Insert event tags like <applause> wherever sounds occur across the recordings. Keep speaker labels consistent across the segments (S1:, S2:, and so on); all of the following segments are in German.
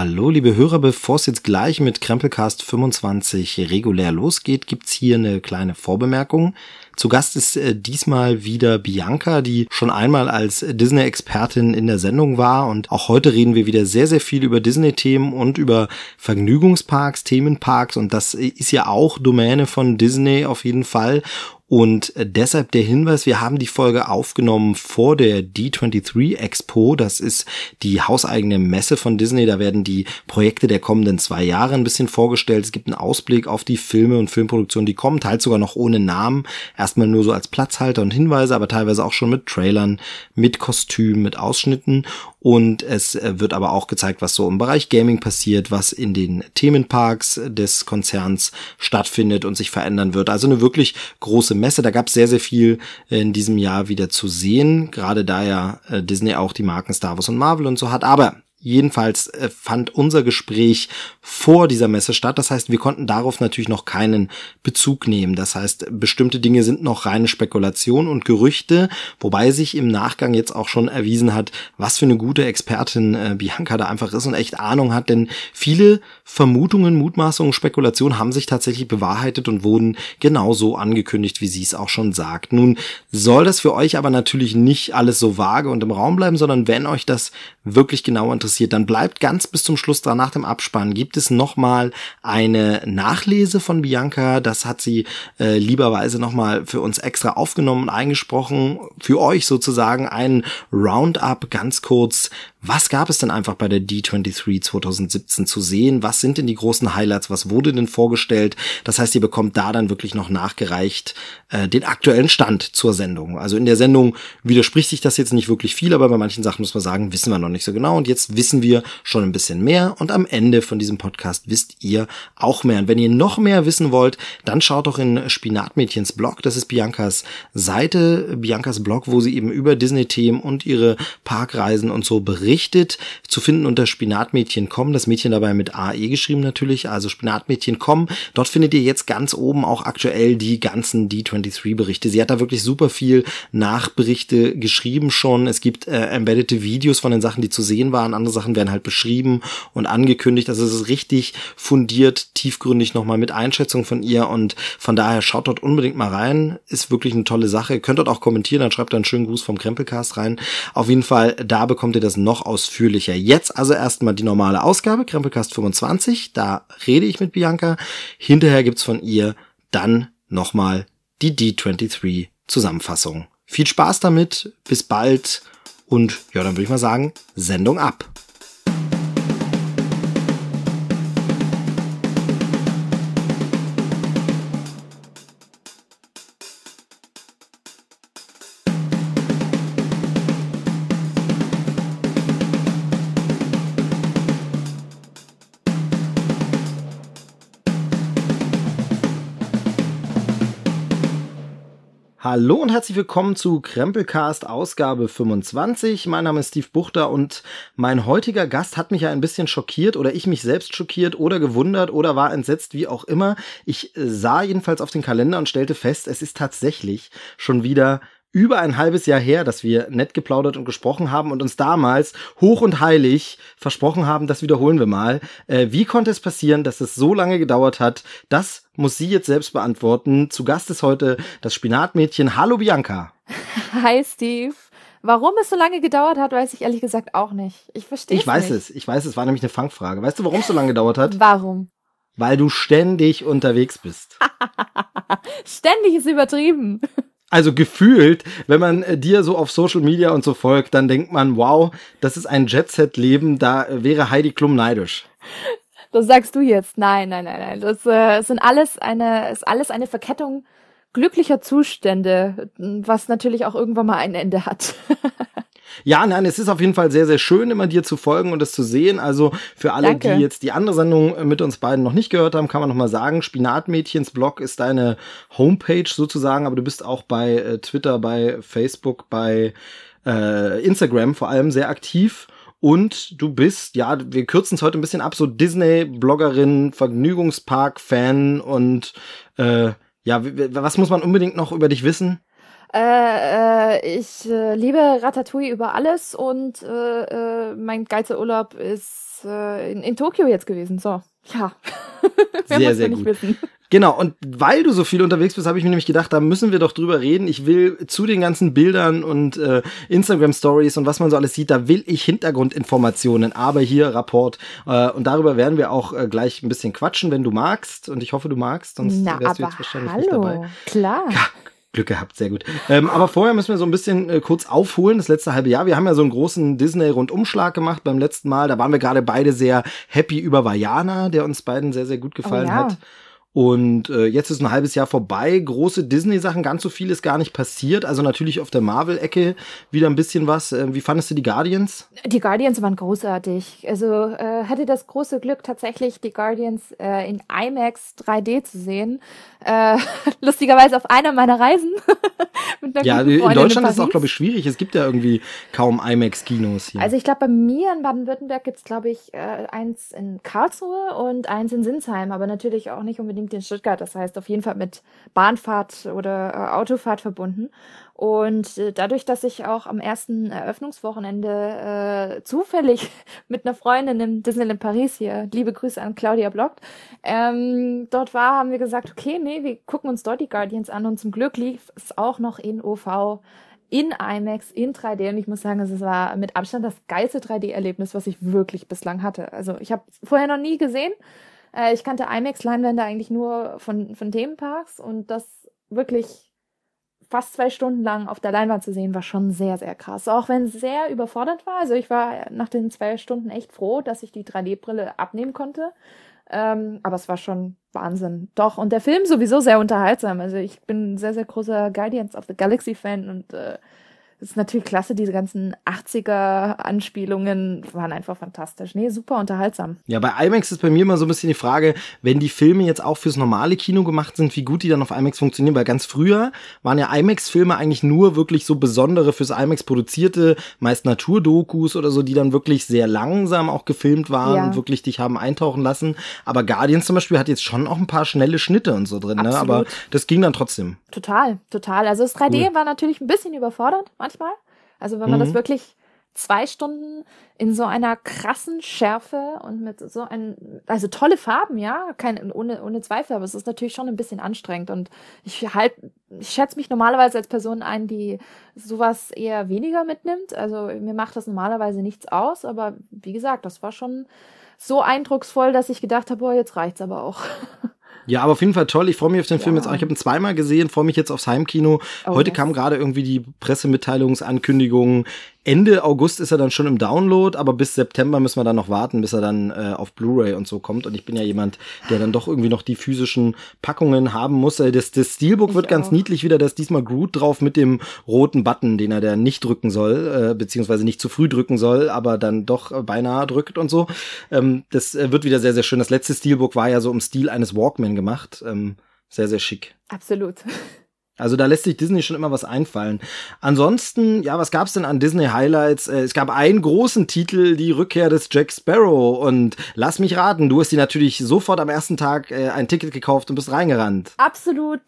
S1: Hallo, liebe Hörer, bevor es jetzt gleich mit Krempelcast 25 regulär losgeht, gibt's hier eine kleine Vorbemerkung. Zu Gast ist äh, diesmal wieder Bianca, die schon einmal als Disney-Expertin in der Sendung war. Und auch heute reden wir wieder sehr, sehr viel über Disney-Themen und über Vergnügungsparks, Themenparks. Und das ist ja auch Domäne von Disney auf jeden Fall und äh, deshalb der Hinweis, wir haben die Folge aufgenommen vor der D23 Expo. Das ist die hauseigene Messe von Disney. Da werden die Projekte der kommenden zwei Jahre ein bisschen vorgestellt. Es gibt einen Ausblick auf die Filme und Filmproduktionen, die kommen, teils sogar noch ohne Namen. Erstmal nur so als Platzhalter und Hinweise, aber teilweise auch schon mit Trailern, mit Kostümen, mit Ausschnitten. Und es äh, wird aber auch gezeigt, was so im Bereich Gaming passiert, was in den Themenparks des Konzerns stattfindet und sich verändern wird. Also eine wirklich große Messe. Da gab es sehr, sehr viel in diesem Jahr wieder zu sehen. Gerade da ja äh, Disney auch die Marken Star Wars und Marvel und so hat. Aber Jedenfalls äh, fand unser Gespräch vor dieser Messe statt. Das heißt, wir konnten darauf natürlich noch keinen Bezug nehmen. Das heißt, bestimmte Dinge sind noch reine Spekulation und Gerüchte, wobei sich im Nachgang jetzt auch schon erwiesen hat, was für eine gute Expertin äh, Bianca da einfach ist und echt Ahnung hat. Denn viele Vermutungen, Mutmaßungen, Spekulationen haben sich tatsächlich bewahrheitet und wurden genauso angekündigt, wie sie es auch schon sagt. Nun soll das für euch aber natürlich nicht alles so vage und im Raum bleiben, sondern wenn euch das wirklich genau interessiert, interessiert, dann bleibt ganz bis zum Schluss dran. Nach dem Abspann gibt es nochmal eine Nachlese von Bianca. Das hat sie äh, lieberweise nochmal für uns extra aufgenommen und eingesprochen. Für euch sozusagen ein Roundup ganz kurz was gab es denn einfach bei der D23 2017 zu sehen? Was sind denn die großen Highlights? Was wurde denn vorgestellt? Das heißt, ihr bekommt da dann wirklich noch nachgereicht äh, den aktuellen Stand zur Sendung. Also in der Sendung widerspricht sich das jetzt nicht wirklich viel, aber bei manchen Sachen muss man sagen, wissen wir noch nicht so genau. Und jetzt wissen wir schon ein bisschen mehr. Und am Ende von diesem Podcast wisst ihr auch mehr. Und wenn ihr noch mehr wissen wollt, dann schaut doch in Spinatmädchens Blog. Das ist Biancas Seite, Biancas Blog, wo sie eben über Disney-Themen und ihre Parkreisen und so berichtet berichtet, zu finden unter Spinatmädchen.com, das Mädchen dabei mit AE geschrieben natürlich, also Spinatmädchen.com. Dort findet ihr jetzt ganz oben auch aktuell die ganzen D23-Berichte. Sie hat da wirklich super viel Nachberichte geschrieben schon. Es gibt äh, embeddete Videos von den Sachen, die zu sehen waren. Andere Sachen werden halt beschrieben und angekündigt. Also es ist richtig fundiert, tiefgründig nochmal mit Einschätzung von ihr und von daher schaut dort unbedingt mal rein. Ist wirklich eine tolle Sache. Ihr könnt dort auch kommentieren, dann schreibt da einen schönen Gruß vom Krempelcast rein. Auf jeden Fall, da bekommt ihr das noch noch ausführlicher. Jetzt also erstmal die normale Ausgabe, Krempelcast 25, da rede ich mit Bianca. Hinterher gibt's von ihr dann nochmal die D23 Zusammenfassung. Viel Spaß damit, bis bald und ja, dann würde ich mal sagen, Sendung ab. Hallo und herzlich willkommen zu Krempelcast Ausgabe 25. Mein Name ist Steve Buchter und mein heutiger Gast hat mich ja ein bisschen schockiert oder ich mich selbst schockiert oder gewundert oder war entsetzt, wie auch immer. Ich sah jedenfalls auf den Kalender und stellte fest, es ist tatsächlich schon wieder über ein halbes Jahr her, dass wir nett geplaudert und gesprochen haben und uns damals hoch und heilig versprochen haben, das wiederholen wir mal. Äh, wie konnte es passieren, dass es so lange gedauert hat? Das muss sie jetzt selbst beantworten. Zu Gast ist heute das Spinatmädchen. Hallo Bianca. <laughs>
S2: Hi Steve. Warum es so lange gedauert hat, weiß ich ehrlich gesagt auch nicht. Ich verstehe
S1: Ich weiß
S2: nicht.
S1: es. Ich weiß es. War nämlich eine Fangfrage. Weißt du, warum es so lange gedauert hat? <laughs>
S2: Warum?
S1: Weil du ständig unterwegs bist. <laughs>
S2: ständig ist übertrieben.
S1: Also gefühlt, wenn man äh, dir so auf Social Media und so folgt, dann denkt man, wow, das ist ein Jet-Set-Leben, da wäre Heidi Klum neidisch.
S2: Das sagst du jetzt. Nein, nein, nein, nein. Das äh, sind alles eine, ist alles eine Verkettung glücklicher Zustände, was natürlich auch irgendwann mal ein Ende hat. <laughs>
S1: Ja, nein, es ist auf jeden Fall sehr, sehr schön, immer dir zu folgen und es zu sehen. Also für alle,
S2: Danke.
S1: die jetzt die andere Sendung mit uns beiden noch nicht gehört haben, kann man noch mal sagen, Spinatmädchens Blog ist deine Homepage sozusagen, aber du bist auch bei äh, Twitter, bei Facebook, bei äh, Instagram vor allem sehr aktiv. Und du bist, ja, wir kürzen es heute ein bisschen ab, so Disney-Bloggerin, Vergnügungspark-Fan und äh, ja, was muss man unbedingt noch über dich wissen?
S2: Äh, äh, ich äh, liebe Ratatouille über alles und äh, äh, mein geilster Urlaub ist äh, in, in Tokio jetzt gewesen. So, ja. <laughs>
S1: sehr, sehr gut. Wissen. Genau, und weil du so viel unterwegs bist, habe ich mir nämlich gedacht, da müssen wir doch drüber reden. Ich will zu den ganzen Bildern und äh, Instagram-Stories und was man so alles sieht, da will ich Hintergrundinformationen, aber hier Rapport. Äh, und darüber werden wir auch äh, gleich ein bisschen quatschen, wenn du magst. Und ich hoffe, du magst, sonst
S2: Na, wärst du jetzt wahrscheinlich hallo, nicht dabei. Klar.
S1: Ja, Glück gehabt, sehr gut. Ähm, aber vorher müssen wir so ein bisschen äh, kurz aufholen, das letzte halbe Jahr. Wir haben ja so einen großen Disney-Rundumschlag gemacht beim letzten Mal. Da waren wir gerade beide sehr happy über Vajana, der uns beiden sehr, sehr gut gefallen oh, ja. hat. Und äh, jetzt ist ein halbes Jahr vorbei. Große Disney-Sachen, ganz so viel ist gar nicht passiert. Also natürlich auf der Marvel-Ecke wieder ein bisschen was. Äh, wie fandest du die Guardians?
S2: Die Guardians waren großartig. Also äh, hatte das große Glück, tatsächlich die Guardians äh, in IMAX 3D zu sehen. Äh, <laughs> lustigerweise auf einer meiner Reisen. <laughs>
S1: ja, in Deutschland in ist es auch, glaube ich, schwierig. Es gibt ja irgendwie kaum IMAX-Kinos hier.
S2: Also ich glaube, bei mir in Baden-Württemberg gibt es, glaube ich, äh, eins in Karlsruhe und eins in Sinsheim, aber natürlich auch nicht unbedingt unbedingt in Stuttgart. Das heißt auf jeden Fall mit Bahnfahrt oder äh, Autofahrt verbunden. Und äh, dadurch, dass ich auch am ersten Eröffnungswochenende äh, zufällig <laughs> mit einer Freundin im Disneyland Paris hier, liebe Grüße an Claudia Blockt, ähm, dort war, haben wir gesagt, okay, nee, wir gucken uns dort die Guardians an und zum Glück lief es auch noch in OV in IMAX, in 3D und ich muss sagen, es war mit Abstand das geilste 3D-Erlebnis, was ich wirklich bislang hatte. Also ich habe vorher noch nie gesehen, äh, ich kannte IMAX-Leinwände eigentlich nur von, von Themenparks und das wirklich fast zwei Stunden lang auf der Leinwand zu sehen, war schon sehr, sehr krass. Auch wenn es sehr überfordert war. Also ich war nach den zwei Stunden echt froh, dass ich die 3D-Brille abnehmen konnte. Ähm, aber es war schon Wahnsinn. Doch, und der Film sowieso sehr unterhaltsam. Also ich bin ein sehr, sehr großer Guardians of the Galaxy-Fan und äh, ist natürlich klasse, diese ganzen 80er-Anspielungen waren einfach fantastisch. Nee, super unterhaltsam.
S1: Ja, bei IMAX ist bei mir immer so ein bisschen die Frage, wenn die Filme jetzt auch fürs normale Kino gemacht sind, wie gut die dann auf IMAX funktionieren, weil ganz früher waren ja IMAX-Filme eigentlich nur wirklich so besondere fürs IMAX produzierte, meist Naturdokus oder so, die dann wirklich sehr langsam auch gefilmt waren ja. und wirklich dich haben eintauchen lassen. Aber Guardians zum Beispiel hat jetzt schon auch ein paar schnelle Schnitte und so drin, ne? aber das ging dann trotzdem.
S2: Total, total. Also das 3D cool. war natürlich ein bisschen überfordert manchmal. Also wenn man mhm. das wirklich zwei Stunden in so einer krassen Schärfe und mit so ein, also tolle Farben, ja, kein, ohne, ohne Zweifel, aber es ist natürlich schon ein bisschen anstrengend und ich halt, ich schätze mich normalerweise als Person ein, die sowas eher weniger mitnimmt. Also mir macht das normalerweise nichts aus, aber wie gesagt, das war schon so eindrucksvoll, dass ich gedacht habe, boah, jetzt reicht's aber auch. <laughs>
S1: Ja, aber auf jeden Fall toll. Ich freue mich auf den ja. Film jetzt auch. Ich habe ihn zweimal gesehen, freue mich jetzt aufs Heimkino. Oh, Heute kam gerade irgendwie die Pressemitteilungsankündigung, Ende August ist er dann schon im Download, aber bis September müssen wir dann noch warten, bis er dann äh, auf Blu-ray und so kommt. Und ich bin ja jemand, der dann doch irgendwie noch die physischen Packungen haben muss. Äh, das, das Steelbook ich wird auch. ganz niedlich wieder, da ist diesmal Groot drauf mit dem roten Button, den er da nicht drücken soll, äh, beziehungsweise nicht zu früh drücken soll, aber dann doch äh, beinahe drückt und so. Ähm, das äh, wird wieder sehr, sehr schön. Das letzte Steelbook war ja so im Stil eines Walkman gemacht. Ähm, sehr, sehr schick.
S2: Absolut.
S1: Also da lässt sich Disney schon immer was einfallen. Ansonsten, ja, was gab's denn an Disney Highlights? Äh, es gab einen großen Titel, die Rückkehr des Jack Sparrow. Und lass mich raten, du hast dir natürlich sofort am ersten Tag äh, ein Ticket gekauft und bist reingerannt.
S2: Absolut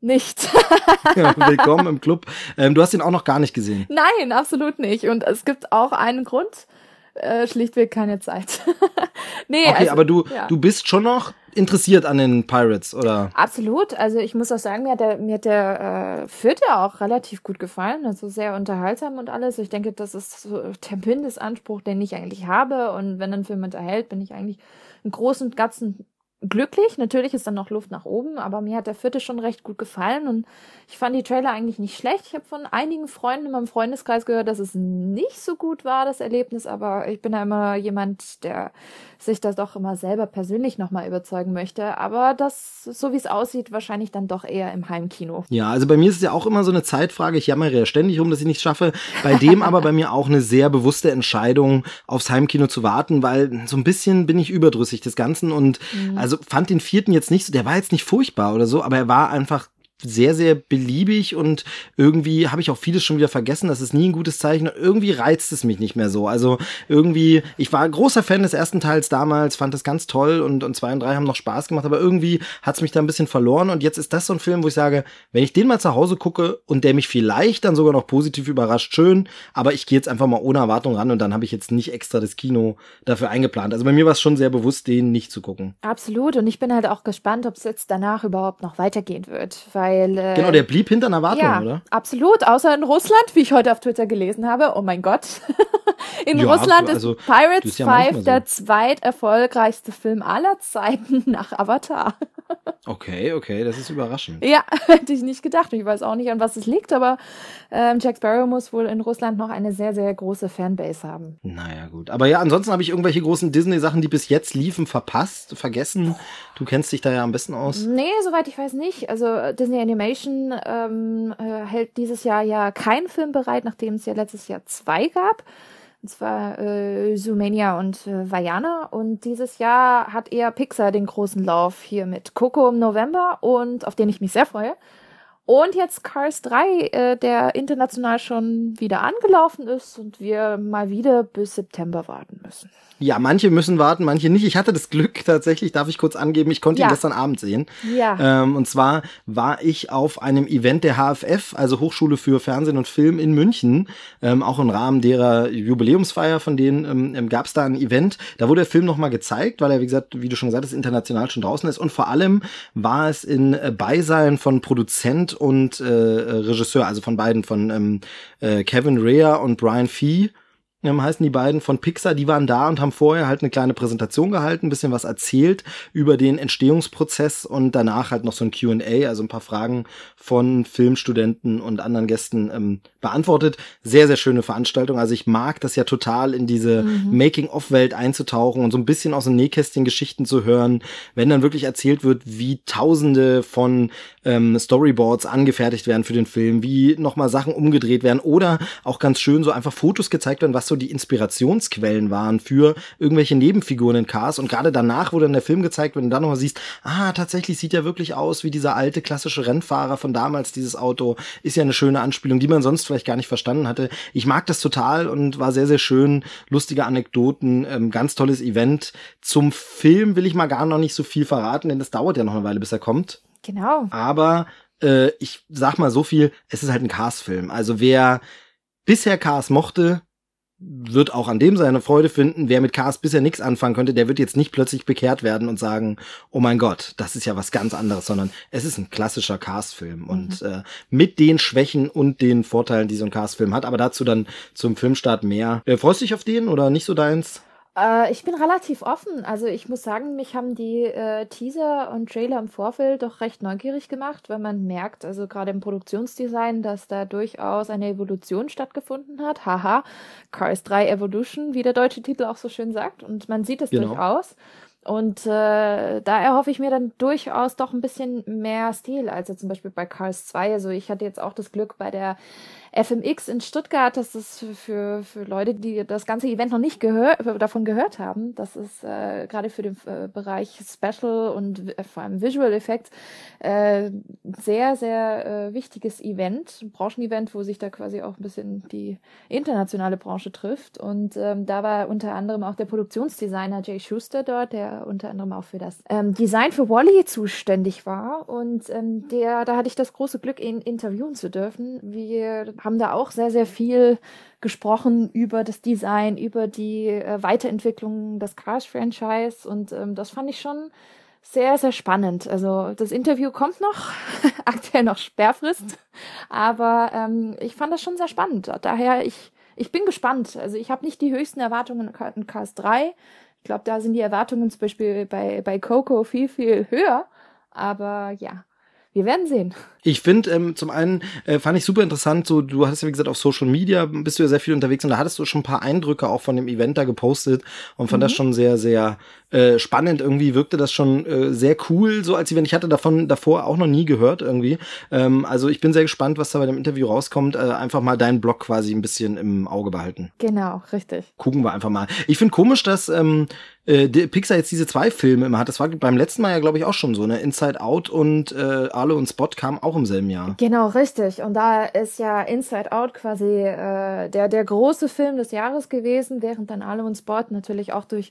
S2: nicht. <laughs>
S1: willkommen im Club. Ähm, du hast ihn auch noch gar nicht gesehen.
S2: Nein, absolut nicht. Und es gibt auch einen Grund, äh, schlichtweg keine Zeit. <laughs>
S1: nee, okay, also, aber du, ja. du bist schon noch interessiert an den Pirates, oder?
S2: Absolut. Also ich muss auch sagen, mir hat der, mir hat der äh, vierte auch relativ gut gefallen. Also sehr unterhaltsam und alles. Ich denke, das ist so der Mindestanspruch, den ich eigentlich habe. Und wenn ein Film unterhält, bin ich eigentlich im Großen und Ganzen glücklich. Natürlich ist dann noch Luft nach oben, aber mir hat der vierte schon recht gut gefallen und ich fand die Trailer eigentlich nicht schlecht. Ich habe von einigen Freunden in meinem Freundeskreis gehört, dass es nicht so gut war, das Erlebnis, aber ich bin da immer jemand, der sich das doch immer selber persönlich nochmal überzeugen möchte. Aber das, so wie es aussieht, wahrscheinlich dann doch eher im Heimkino.
S1: Ja, also bei mir ist es ja auch immer so eine Zeitfrage. Ich jammere ja ständig rum, dass ich nichts schaffe. Bei dem aber bei mir auch eine sehr bewusste Entscheidung, aufs Heimkino zu warten, weil so ein bisschen bin ich überdrüssig des Ganzen und mhm. also fand den vierten jetzt nicht so, der war jetzt nicht furchtbar oder so, aber er war einfach sehr, sehr beliebig und irgendwie habe ich auch vieles schon wieder vergessen. Das ist nie ein gutes Zeichen. Irgendwie reizt es mich nicht mehr so. Also irgendwie, ich war großer Fan des ersten Teils damals, fand das ganz toll und, und zwei und drei haben noch Spaß gemacht, aber irgendwie hat es mich da ein bisschen verloren und jetzt ist das so ein Film, wo ich sage, wenn ich den mal zu Hause gucke und der mich vielleicht dann sogar noch positiv überrascht, schön, aber ich gehe jetzt einfach mal ohne Erwartung ran und dann habe ich jetzt nicht extra das Kino dafür eingeplant. Also bei mir war es schon sehr bewusst, den nicht zu gucken.
S2: Absolut und ich bin halt auch gespannt, ob es jetzt danach überhaupt noch weitergehen wird, weil
S1: äh, Genau, der blieb hinter einer Erwartung, ja, oder?
S2: Absolut, außer in Russland, wie ich heute auf Twitter gelesen habe. Oh mein Gott. <laughs> in ja, Russland also, ist Pirates 5 so. der zweiterfolgreichste Film aller Zeiten <laughs> nach Avatar.
S1: okay, okay, das ist überraschend.
S2: Ja, <laughs> hätte ich nicht gedacht. Ich weiß auch nicht, an was es liegt, aber ähm, Jack Sparrow muss wohl in Russland noch eine sehr, sehr große Fanbase haben.
S1: Naja, gut. Aber ja, ansonsten habe ich irgendwelche großen Disney-Sachen, die bis jetzt liefen, verpasst, vergessen. Du kennst dich da ja am besten aus.
S2: Nee, soweit ich weiß nicht. Also Disney Animation ähm, äh, hält dieses Jahr ja keinen Film bereit, nachdem es ja letztes Jahr zwei gab. Und zwar äh, Zoomania und äh, Vajana. Und dieses Jahr hat eher Pixar den großen Lauf hier mit Coco im November und auf den ich mich sehr freue. Und jetzt Cars 3, äh, der international schon wieder angelaufen ist und wir mal wieder bis September warten müssen.
S1: Ja, manche müssen warten, manche nicht. Ich hatte das Glück tatsächlich, darf ich kurz angeben, ich konnte ja. ihn gestern Abend sehen. Ja. Ähm, und zwar war ich auf einem Event der HFF, also Hochschule für Fernsehen und Film in München, ähm, auch im Rahmen derer Jubiläumsfeier, von denen ähm, ähm gab es da ein Event. Da wurde der Film nochmal gezeigt, weil er, wie gesagt, wie du schon gesagt hast, international schon draußen ist. Und vor allem war es in äh, Beisein von Produzent und äh, Regisseur, also von beiden, von ähm, äh, Kevin Rea und Brian Fee ähm, heißen die beiden von Pixar, die waren da und haben vorher halt eine kleine Präsentation gehalten, ein bisschen was erzählt über den Entstehungsprozess und danach halt noch so ein Q&A, also ein paar Fragen von Filmstudenten und anderen Gästen ähm, beantwortet. Sehr, sehr schöne Veranstaltung. Also ich mag das ja total, in diese mhm. Making-of-Welt einzutauchen und so ein bisschen aus dem Nähkästchen Geschichten zu hören, wenn dann wirklich erzählt wird, wie tausende von ähm, Storyboards angefertigt werden für den Film, wie nochmal Sachen umgedreht werden oder auch ganz schön so einfach Fotos gezeigt werden, was so die Inspirationsquellen waren für irgendwelche Nebenfiguren in Cars und gerade danach, wo dann der Film gezeigt wird und dann nochmal siehst, ah, tatsächlich sieht er wirklich aus wie dieser alte klassische Rennfahrer von damals, dieses Auto, ist ja eine schöne Anspielung, die man sonst vielleicht gar nicht verstanden hatte. Ich mag das total und war sehr, sehr schön, lustige Anekdoten, ähm, ganz tolles Event. Zum Film will ich mal gar noch nicht so viel verraten, denn das dauert ja noch eine Weile, bis er kommt.
S2: Genau.
S1: Aber äh, ich sag mal so viel, es ist halt ein Cars-Film. Also wer bisher Cars mochte, wird auch an dem seine Freude finden. Wer mit Cars bisher nichts anfangen könnte, der wird jetzt nicht plötzlich bekehrt werden und sagen, oh mein Gott, das ist ja was ganz anderes, sondern es ist ein klassischer Cars-Film mhm. und äh, mit den Schwächen und den Vorteilen, die so ein Cars-Film hat. Aber dazu dann zum Filmstart mehr. Äh, freust du dich auf den oder nicht so deins?
S2: Äh, ich bin relativ offen. Also ich muss sagen, mich haben die äh, Teaser und Trailer im Vorfeld doch recht neugierig gemacht, weil man merkt, also gerade im Produktionsdesign, dass da durchaus eine Evolution stattgefunden hat. Haha, Cars 3 Evolution, wie der deutsche Titel auch so schön sagt. Und man sieht es genau. durchaus. Und äh, da erhoffe ich mir dann durchaus doch ein bisschen mehr Stil, als zum Beispiel bei Cars 2. Also ich hatte jetzt auch das Glück bei der FMX in Stuttgart, das ist für, für Leute, die das ganze Event noch nicht gehör, davon gehört haben, das ist äh, gerade für den äh, Bereich Special und äh, vor allem Visual Effects äh, sehr, sehr äh, wichtiges Event, Branchenevent, wo sich da quasi auch ein bisschen die internationale Branche trifft. Und ähm, da war unter anderem auch der Produktionsdesigner Jay Schuster dort, der unter anderem auch für das ähm, Design für Wally zuständig war. Und ähm, der, da hatte ich das große Glück, ihn interviewen zu dürfen. Wir haben da auch sehr, sehr viel gesprochen über das Design, über die äh, Weiterentwicklung des Cars-Franchise und ähm, das fand ich schon sehr, sehr spannend. Also das Interview kommt noch, <laughs> aktuell noch Sperrfrist, aber ähm, ich fand das schon sehr spannend. Daher, ich, ich bin gespannt. Also ich habe nicht die höchsten Erwartungen in Cars 3. Ich glaube, da sind die Erwartungen zum Beispiel bei, bei Coco viel, viel höher. Aber ja, wir werden sehen.
S1: Ich finde, ähm, zum einen äh, fand ich super interessant, so du hattest ja wie gesagt auf Social Media bist du ja sehr viel unterwegs und da hattest du schon ein paar Eindrücke auch von dem Event da gepostet und fand mhm. das schon sehr, sehr äh, spannend. Irgendwie wirkte das schon äh, sehr cool, so als Event. Ich hatte davon davor auch noch nie gehört irgendwie. Ähm, also ich bin sehr gespannt, was da bei dem Interview rauskommt. Äh, einfach mal deinen Blog quasi ein bisschen im Auge behalten.
S2: Genau, richtig.
S1: Gucken wir einfach mal. Ich finde komisch, dass ähm, äh, Pixar jetzt diese zwei Filme immer hat. Das war beim letzten Mal ja, glaube ich, auch schon so, ne? Inside Out und äh, Arlo und Spot kamen auch im selben Jahr.
S2: Genau, richtig. Und da ist ja Inside Out quasi äh, der, der große Film des Jahres gewesen, während dann Arlo und Spot natürlich auch durch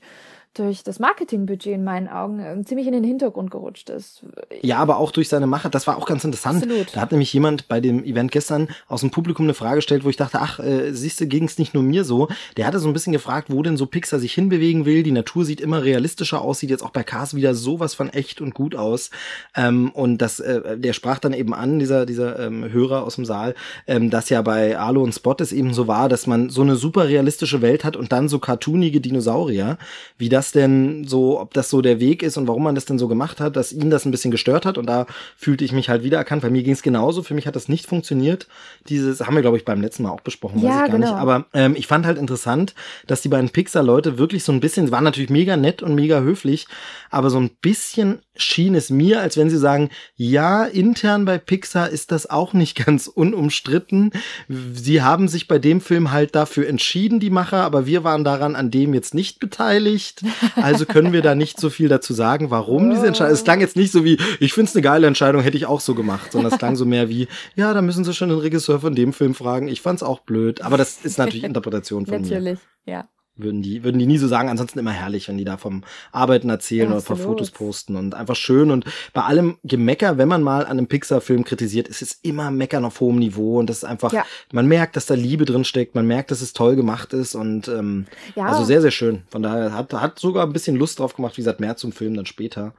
S2: durch das Marketingbudget in meinen Augen äh, ziemlich in den Hintergrund gerutscht ist.
S1: Ja, aber auch durch seine Macher. Das war auch ganz interessant. Absolut. Da hat nämlich jemand bei dem Event gestern aus dem Publikum eine Frage gestellt, wo ich dachte, ach, äh, siehst du, ging es nicht nur mir so. Der hatte so ein bisschen gefragt, wo denn so Pixar sich hinbewegen will. Die Natur sieht immer realistischer aus, sieht jetzt auch bei Cars wieder sowas von echt und gut aus. Ähm, und das, äh, der sprach dann eben an, dieser, dieser ähm, Hörer aus dem Saal, ähm, dass ja bei Arlo und Spot es eben so war, dass man so eine super realistische Welt hat und dann so cartoonige Dinosaurier, wie das das denn so, ob das so der Weg ist und warum man das denn so gemacht hat, dass ihn das ein bisschen gestört hat und da fühlte ich mich halt wiedererkannt. Bei mir ging es genauso. Für mich hat das nicht funktioniert. Dieses haben wir, glaube ich, beim letzten Mal auch besprochen, weiß ja, ich gar genau. nicht. Aber ähm, ich fand halt interessant, dass die beiden Pixar-Leute wirklich so ein bisschen, waren natürlich mega nett und mega höflich, aber so ein bisschen schien es mir, als wenn sie sagen, ja, intern bei Pixar ist das auch nicht <laughs> ganz unumstritten. Sie haben sich bei dem Film halt dafür entschieden, die Macher, aber wir waren daran an dem jetzt nicht beteiligt. Also können wir da nicht so viel dazu sagen, warum diese Entscheidung. Es klang jetzt nicht so wie, ich finde es eine geile Entscheidung, hätte ich auch so gemacht, sondern es klang so mehr wie, ja, da müssen Sie schon den Regisseur von dem Film fragen. Ich fand's auch blöd, aber das ist natürlich <laughs> Interpretation von
S2: natürlich, mir.
S1: Natürlich,
S2: ja
S1: würden die, würden die nie so sagen. Ansonsten immer herrlich, wenn die da vom Arbeiten erzählen ja, oder von Fotos posten und einfach schön. Und bei allem Gemecker, wenn man mal an einem Pixar-Film kritisiert, ist es immer Meckern auf hohem Niveau. Und das ist einfach, ja. man merkt, dass da Liebe drin steckt, man merkt, dass es toll gemacht ist und ähm, ja. also sehr, sehr schön. Von daher hat, hat sogar ein bisschen Lust drauf gemacht, wie gesagt, mehr zum Film dann später.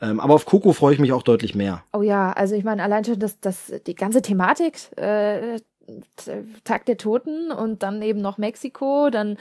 S1: Ähm, aber auf Coco freue ich mich auch deutlich mehr.
S2: Oh ja, also ich meine, allein schon das, das, die ganze Thematik, äh, Tag der Toten und dann eben noch Mexiko, dann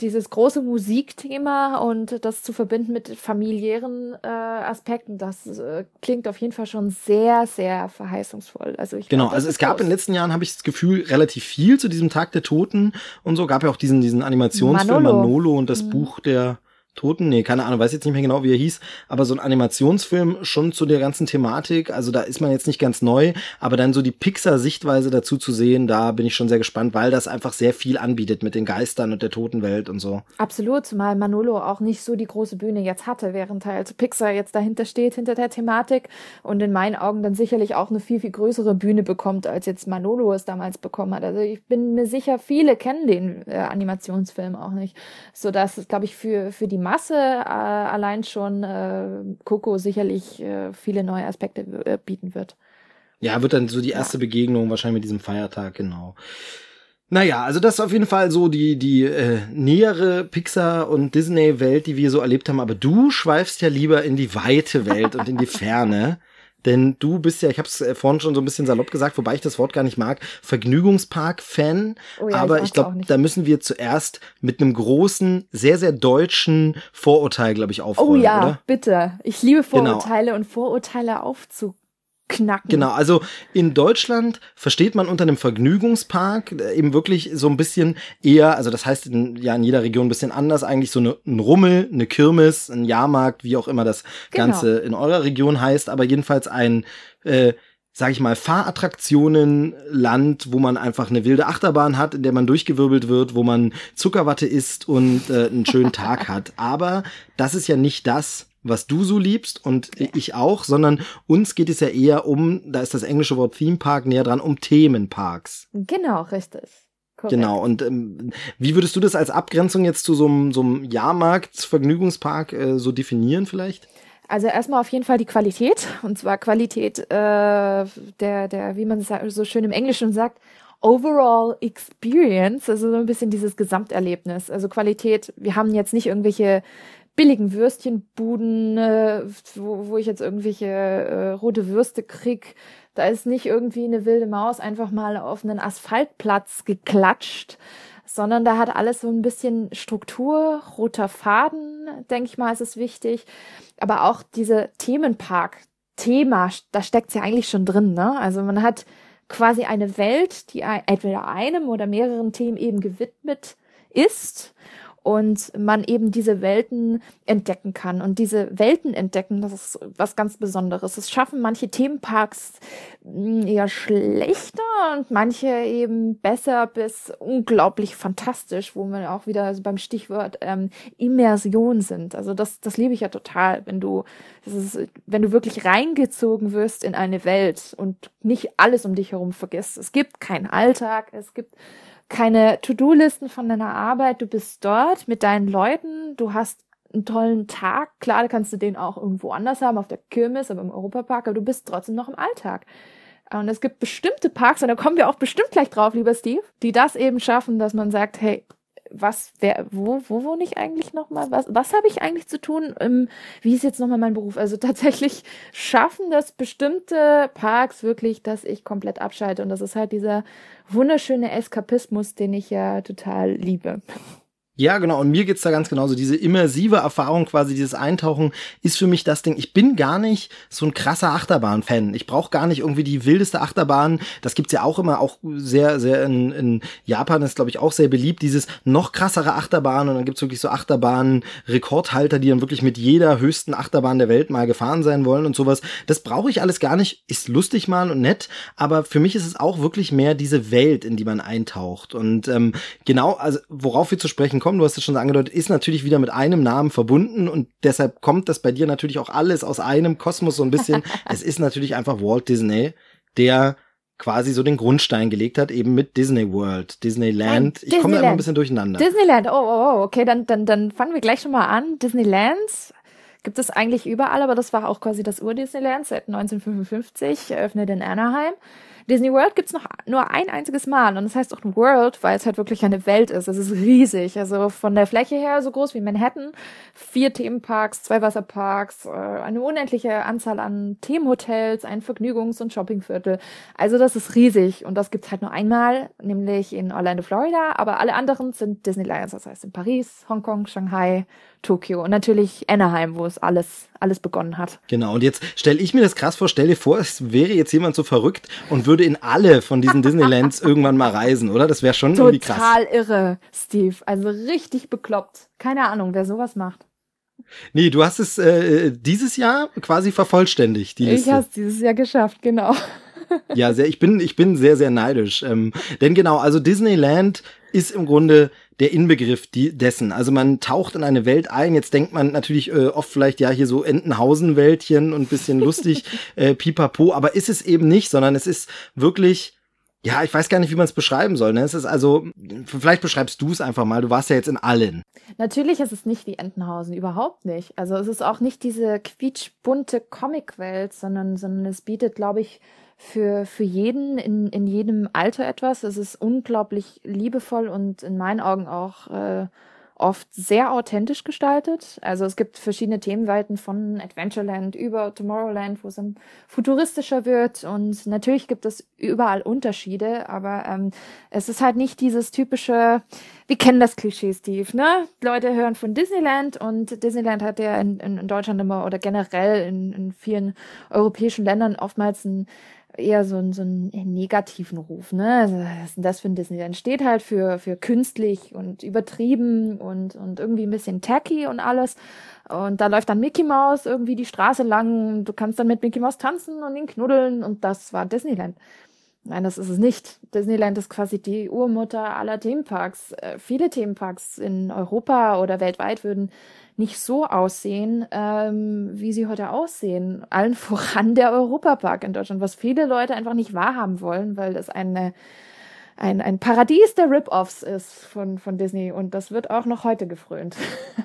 S2: dieses große Musikthema und das zu verbinden mit familiären äh, Aspekten, das äh, klingt auf jeden Fall schon sehr, sehr verheißungsvoll. Also ich
S1: genau, also es gab in den letzten Jahren, habe ich das Gefühl, relativ viel zu diesem Tag der Toten und so. Gab ja auch diesen, diesen Animationsfilm Manolo, Manolo und das mhm. Buch der Toten, nee, keine Ahnung, weiß jetzt nicht mehr genau, wie er hieß, aber so ein Animationsfilm schon zu der ganzen Thematik, also da ist man jetzt nicht ganz neu, aber dann so die Pixar-Sichtweise dazu zu sehen, da bin ich schon sehr gespannt, weil das einfach sehr viel anbietet mit den Geistern und der Totenwelt und so.
S2: Absolut, zumal Manolo auch nicht so die große Bühne jetzt hatte, während halt Pixar jetzt dahinter steht, hinter der Thematik und in meinen Augen dann sicherlich auch eine viel, viel größere Bühne bekommt, als jetzt Manolo es damals bekommen hat. Also ich bin mir sicher, viele kennen den äh, Animationsfilm auch nicht, so dass es, glaube ich, für, für die Masse äh, allein schon äh, Coco sicherlich äh, viele neue Aspekte äh, bieten wird.
S1: Ja, wird dann so die erste ja. Begegnung wahrscheinlich mit diesem Feiertag, genau. Naja, also das ist auf jeden Fall so die, die äh, nähere Pixar- und Disney-Welt, die wir so erlebt haben. Aber du schweifst ja lieber in die weite Welt und in die <laughs> Ferne. Denn du bist ja, ich habe es äh, vorhin schon so ein bisschen salopp gesagt, wobei ich das Wort gar nicht mag, Vergnügungspark-Fan. Oh ja, aber ich, ich glaube, da müssen wir zuerst mit einem großen, sehr, sehr deutschen Vorurteil, glaube ich, aufräumen. Oh ja, oder?
S2: bitte. Ich liebe genau. Vorurteile genau. und Vorurteile aufzu knacken.
S1: Genau, also in Deutschland versteht man unter einem Vergnügungspark äh, eben wirklich so ein bisschen eher, also das heißt in, ja in jeder Region ein bisschen anders, eigentlich so eine, ein Rummel, eine Kirmes, ein Jahrmarkt, wie auch immer das genau. Ganze in eurer Region heißt, aber jedenfalls ein äh, sag ich mal, Fahrattraktionen Land, wo man einfach eine wilde Achterbahn hat, in der man durchgewirbelt wird, wo man Zuckerwatte isst und äh, einen schönen Tag <laughs> hat. Aber das ist ja nicht das, was du so liebst und ich auch, sondern uns geht es ja eher um, da ist das englische Wort Theme Park näher dran, um Themenparks.
S2: Genau, richtig.
S1: Korrekt. Genau, und ähm, wie würdest du das als Abgrenzung jetzt zu so einem, so einem Jahrmarkt, Vergnügungspark äh, so definieren vielleicht?
S2: Also erstmal auf jeden Fall die Qualität, und zwar Qualität äh, der, der, wie man es so schön im Englischen sagt, Overall Experience, also so ein bisschen dieses Gesamterlebnis. Also Qualität, wir haben jetzt nicht irgendwelche billigen Würstchenbuden, äh, wo, wo ich jetzt irgendwelche äh, rote Würste krieg. Da ist nicht irgendwie eine wilde Maus einfach mal auf einen Asphaltplatz geklatscht, sondern da hat alles so ein bisschen Struktur, roter Faden, denke ich mal, ist es wichtig. Aber auch diese Themenpark-Thema, da steckt's ja eigentlich schon drin, ne? Also man hat quasi eine Welt, die entweder einem oder mehreren Themen eben gewidmet ist und man eben diese Welten entdecken kann. Und diese Welten entdecken, das ist was ganz Besonderes. Es schaffen manche Themenparks hm, eher schlechter und manche eben besser bis unglaublich fantastisch, wo wir auch wieder beim Stichwort ähm, Immersion sind. Also das, das liebe ich ja total, wenn du, ist, wenn du wirklich reingezogen wirst in eine Welt und nicht alles um dich herum vergisst. Es gibt keinen Alltag, es gibt keine To-Do-Listen von deiner Arbeit. Du bist dort mit deinen Leuten, du hast einen tollen Tag. Klar, kannst du den auch irgendwo anders haben, auf der Kirmes, aber im Europapark, aber du bist trotzdem noch im Alltag. Und es gibt bestimmte Parks, und da kommen wir auch bestimmt gleich drauf, lieber Steve, die das eben schaffen, dass man sagt, hey, was, wer, wo, wo wohne ich eigentlich nochmal? Was, was habe ich eigentlich zu tun? Ähm, wie ist jetzt nochmal mein Beruf? Also <laughs> tatsächlich schaffen das bestimmte Parks wirklich, dass ich komplett abschalte. Und das ist halt dieser wunderschöne Eskapismus, den ich ja total liebe.
S1: Ja, genau. Und mir geht's da ganz genauso. Diese immersive Erfahrung, quasi dieses Eintauchen, ist für mich das Ding. Ich bin gar nicht so ein krasser Achterbahn-Fan. Ich brauche gar nicht irgendwie die wildeste Achterbahn. Das gibt's ja auch immer, auch sehr, sehr in, in Japan ist, glaube ich, auch sehr beliebt. Dieses noch krassere Achterbahn. Und dann gibt's wirklich so Achterbahn-Rekordhalter, die dann wirklich mit jeder höchsten Achterbahn der Welt mal gefahren sein wollen und sowas. Das brauche ich alles gar nicht. Ist lustig mal und nett. Aber für mich ist es auch wirklich mehr diese Welt, in die man eintaucht. Und ähm, genau, also worauf wir zu sprechen kommen, du hast es schon angedeutet, ist natürlich wieder mit einem Namen verbunden und deshalb kommt das bei dir natürlich auch alles aus einem Kosmos so ein bisschen. <laughs> es ist natürlich einfach Walt Disney, der quasi so den Grundstein gelegt hat, eben mit Disney World, Disneyland. Nein, ich komme da immer ein bisschen durcheinander.
S2: Disneyland, oh, oh, oh, okay, dann, dann, dann fangen wir gleich schon mal an. Disneyland gibt es eigentlich überall, aber das war auch quasi das Ur-Disneyland seit 1955, eröffnet in Anaheim. Disney World gibt's noch nur ein einziges Mal und das heißt auch World, weil es halt wirklich eine Welt ist. Es ist riesig, also von der Fläche her so groß wie Manhattan. Vier Themenparks, zwei Wasserparks, äh, eine unendliche Anzahl an Themenhotels, ein Vergnügungs- und Shoppingviertel. Also das ist riesig und das gibt's halt nur einmal, nämlich in Orlando, Florida, aber alle anderen sind Disneylands, das heißt in Paris, Hongkong, Shanghai, Tokio und natürlich Anaheim, wo es alles, alles begonnen hat.
S1: Genau, und jetzt stelle ich mir das krass vor, stell dir vor, es wäre jetzt jemand so verrückt und würde in alle von diesen <laughs> Disneylands irgendwann mal reisen, oder? Das wäre schon
S2: Total
S1: irgendwie krass.
S2: Total irre, Steve. Also richtig bekloppt. Keine Ahnung, wer sowas macht.
S1: Nee, du hast es äh, dieses Jahr quasi vervollständigt, die Liste.
S2: Ich habe es dieses Jahr geschafft, genau.
S1: ja, sehr, ich bin, ich bin sehr, sehr neidisch. Ähm, denn genau, also Disneyland ist im Grunde der Inbegriff die, dessen. Also man taucht in eine Welt ein. Jetzt denkt man natürlich äh, oft vielleicht ja hier so Entenhausen-Wäldchen und bisschen lustig, <laughs> äh, pipapo, aber ist es eben nicht, sondern es ist wirklich ja, ich weiß gar nicht, wie man es beschreiben soll. Ne? Es ist also, vielleicht beschreibst du es einfach mal. Du warst ja jetzt in allen.
S2: Natürlich ist es nicht wie Entenhausen, überhaupt nicht. Also es ist auch nicht diese quietschbunte Comicwelt, sondern, sondern es bietet, glaube ich, für, für jeden in, in jedem Alter etwas. Es ist unglaublich liebevoll und in meinen Augen auch äh, oft sehr authentisch gestaltet. Also es gibt verschiedene Themenwelten von Adventureland über Tomorrowland, wo es dann futuristischer wird. Und natürlich gibt es überall Unterschiede, aber ähm, es ist halt nicht dieses typische, wir kennen das Klischee, Steve, ne? Leute hören von Disneyland und Disneyland hat ja in, in Deutschland immer oder generell in, in vielen europäischen Ländern oftmals ein eher so, ein, so einen negativen Ruf, ne? Also, was ist denn das für ein Disney? Dann steht halt für, für künstlich und übertrieben und, und irgendwie ein bisschen tacky und alles. Und da läuft dann Mickey Mouse irgendwie die Straße lang. Du kannst dann mit Mickey Mouse tanzen und ihn knuddeln und das war Disneyland. Nein, das ist es nicht. Disneyland ist quasi die Urmutter aller Themenparks. Äh, viele Themenparks in Europa oder weltweit würden nicht so aussehen, ähm, wie sie heute aussehen. Allen <laughs> voran der Europapark in Deutschland, was viele Leute einfach nicht wahrhaben wollen, weil es eine ein, ein Paradies der Rip-Offs ist von, von Disney und das wird auch noch heute gefrönt.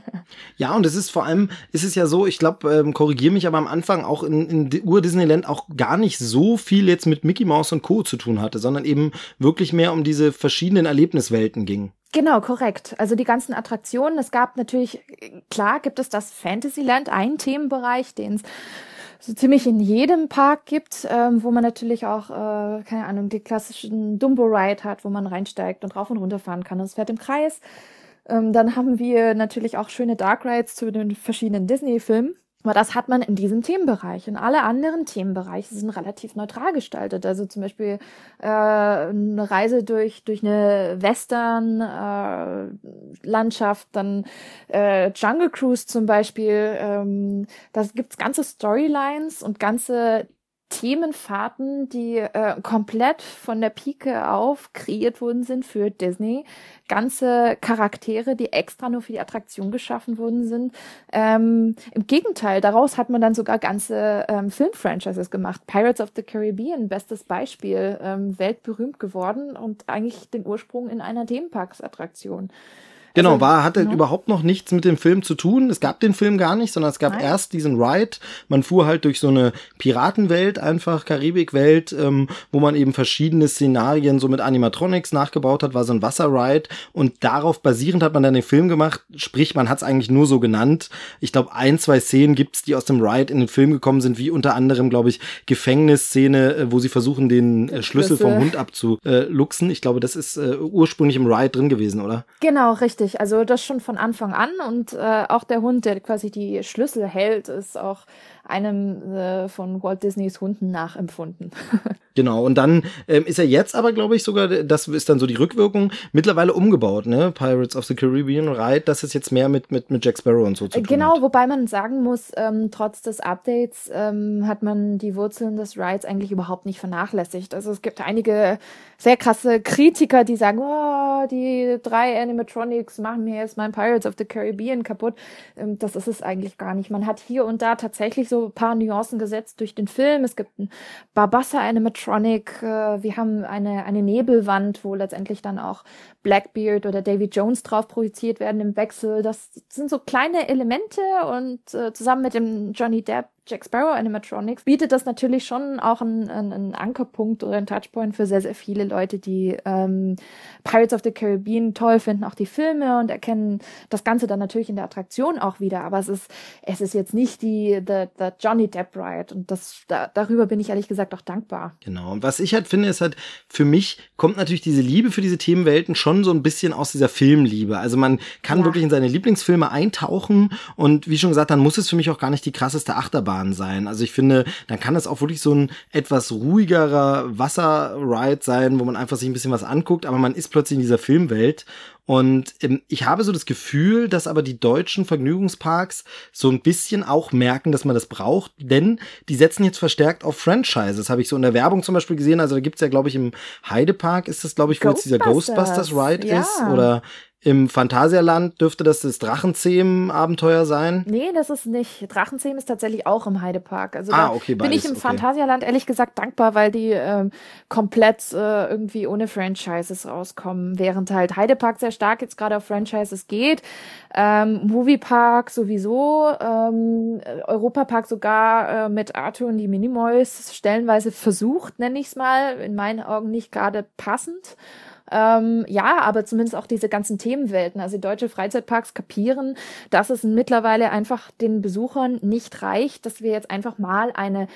S2: <laughs>
S1: ja, und es ist vor allem, ist es ja so, ich glaube, ähm, korrigiere mich, aber am Anfang auch in, in Ur-Disneyland auch gar nicht so viel jetzt mit Mickey Mouse und Co. zu tun hatte, sondern eben wirklich mehr um diese verschiedenen Erlebniswelten ging.
S2: Genau, korrekt. Also die ganzen Attraktionen, es gab natürlich, klar gibt es das Fantasyland, einen Themenbereich, den es so ziemlich in jedem Park gibt, ähm, wo man natürlich auch, äh, keine Ahnung, die klassischen Dumbo-Ride hat, wo man reinsteigt und rauf und runter fahren kann. Und es fährt im Kreis. Ähm, dann haben wir natürlich auch schöne Dark Rides zu den verschiedenen Disney-Filmen. Aber das hat man in diesem Themenbereich. Und alle anderen Themenbereiche sind relativ neutral gestaltet. Also zum Beispiel äh, eine Reise durch, durch eine Western-Landschaft, äh, dann äh, Jungle Cruise zum Beispiel. Ähm, da gibt's ganze Storylines und ganze Themenfahrten, die äh, komplett von der Pike auf kreiert worden sind für Disney. Ganze Charaktere, die extra nur für die Attraktion geschaffen worden sind. Ähm, Im Gegenteil, daraus hat man dann sogar ganze ähm, Filmfranchises gemacht. Pirates of the Caribbean, bestes Beispiel, ähm, weltberühmt geworden und eigentlich den Ursprung in einer Themenparksattraktion.
S1: Genau, also, war, hatte ja. überhaupt noch nichts mit dem Film zu tun. Es gab den Film gar nicht, sondern es gab Nein. erst diesen Ride. Man fuhr halt durch so eine Piratenwelt, einfach Karibikwelt, ähm, wo man eben verschiedene Szenarien so mit Animatronics nachgebaut hat, war so ein Wasserride. Und darauf basierend hat man dann den Film gemacht. Sprich, man hat es eigentlich nur so genannt. Ich glaube, ein, zwei Szenen gibt's, die aus dem Ride in den Film gekommen sind, wie unter anderem, glaube ich, Gefängnisszene, äh, wo sie versuchen, den äh, Schlüssel, Schlüssel vom Hund abzuluxen. Ich glaube, das ist äh, ursprünglich im Ride drin gewesen, oder?
S2: Genau, richtig richtig. Also das schon von Anfang an und äh, auch der Hund, der quasi die Schlüssel hält, ist auch einem äh, von Walt Disneys Hunden nachempfunden. <laughs>
S1: genau, und dann ähm, ist er jetzt aber, glaube ich, sogar, das ist dann so die Rückwirkung, mittlerweile umgebaut, ne? Pirates of the Caribbean Ride, das ist jetzt mehr mit, mit, mit Jack Sparrow und so zu tun
S2: Genau,
S1: hat.
S2: wobei man sagen muss, ähm, trotz des Updates ähm, hat man die Wurzeln des Rides eigentlich überhaupt nicht vernachlässigt. Also es gibt einige sehr krasse Kritiker, die sagen, oh, die drei Animatronics machen mir jetzt mein Pirates of the Caribbean kaputt. Ähm, das ist es eigentlich gar nicht. Man hat hier und da tatsächlich so so ein paar Nuancen gesetzt durch den Film. Es gibt ein Barbassa Animatronic. Äh, wir haben eine, eine Nebelwand, wo letztendlich dann auch Blackbeard oder Davy Jones drauf projiziert werden im Wechsel. Das sind so kleine Elemente und äh, zusammen mit dem Johnny Depp Jack Sparrow Animatronics bietet das natürlich schon auch einen, einen Ankerpunkt oder einen Touchpoint für sehr, sehr viele Leute, die ähm, Pirates of the Caribbean toll finden, auch die Filme und erkennen das Ganze dann natürlich in der Attraktion auch wieder. Aber es ist, es ist jetzt nicht die the, the Johnny Depp Ride und das da, darüber bin ich ehrlich gesagt auch dankbar.
S1: Genau. Und was ich halt finde, ist halt, für mich kommt natürlich diese Liebe für diese Themenwelten schon so ein bisschen aus dieser Filmliebe. Also man kann ja. wirklich in seine Lieblingsfilme eintauchen und wie schon gesagt, dann muss es für mich auch gar nicht die krasseste Achterbahn Achterbahn sein. Also ich finde, dann kann es auch wirklich so ein etwas ruhigerer Wasserride sein, wo man einfach sich ein bisschen was anguckt, aber man ist plötzlich in dieser Filmwelt und ähm, ich habe so das Gefühl, dass aber die deutschen Vergnügungsparks so ein bisschen auch merken, dass man das braucht, denn die setzen jetzt verstärkt auf Franchises. Habe ich so in der Werbung zum Beispiel gesehen. Also da gibt's ja, glaube ich, im Heidepark ist das, glaube ich, wo jetzt dieser Ghostbusters Ride ja. ist. Oder im Phantasialand dürfte das das Drachenzähmen-Abenteuer sein?
S2: Nee, das ist nicht. Drachenzähmen ist tatsächlich auch im Heidepark. Also ah, okay, bin ich im okay. Phantasialand ehrlich gesagt dankbar, weil die ähm, komplett äh, irgendwie ohne Franchises rauskommen, während halt Heidepark sehr stark jetzt gerade auf Franchises geht. Ähm, Moviepark sowieso, ähm, Europapark sogar äh, mit Arthur und die Minimoys stellenweise versucht, nenne ich es mal, in meinen Augen nicht gerade passend. Ähm, ja, aber zumindest auch diese ganzen Themenwelten. Also deutsche Freizeitparks kapieren, dass es mittlerweile einfach den Besuchern nicht reicht, dass wir jetzt einfach mal eine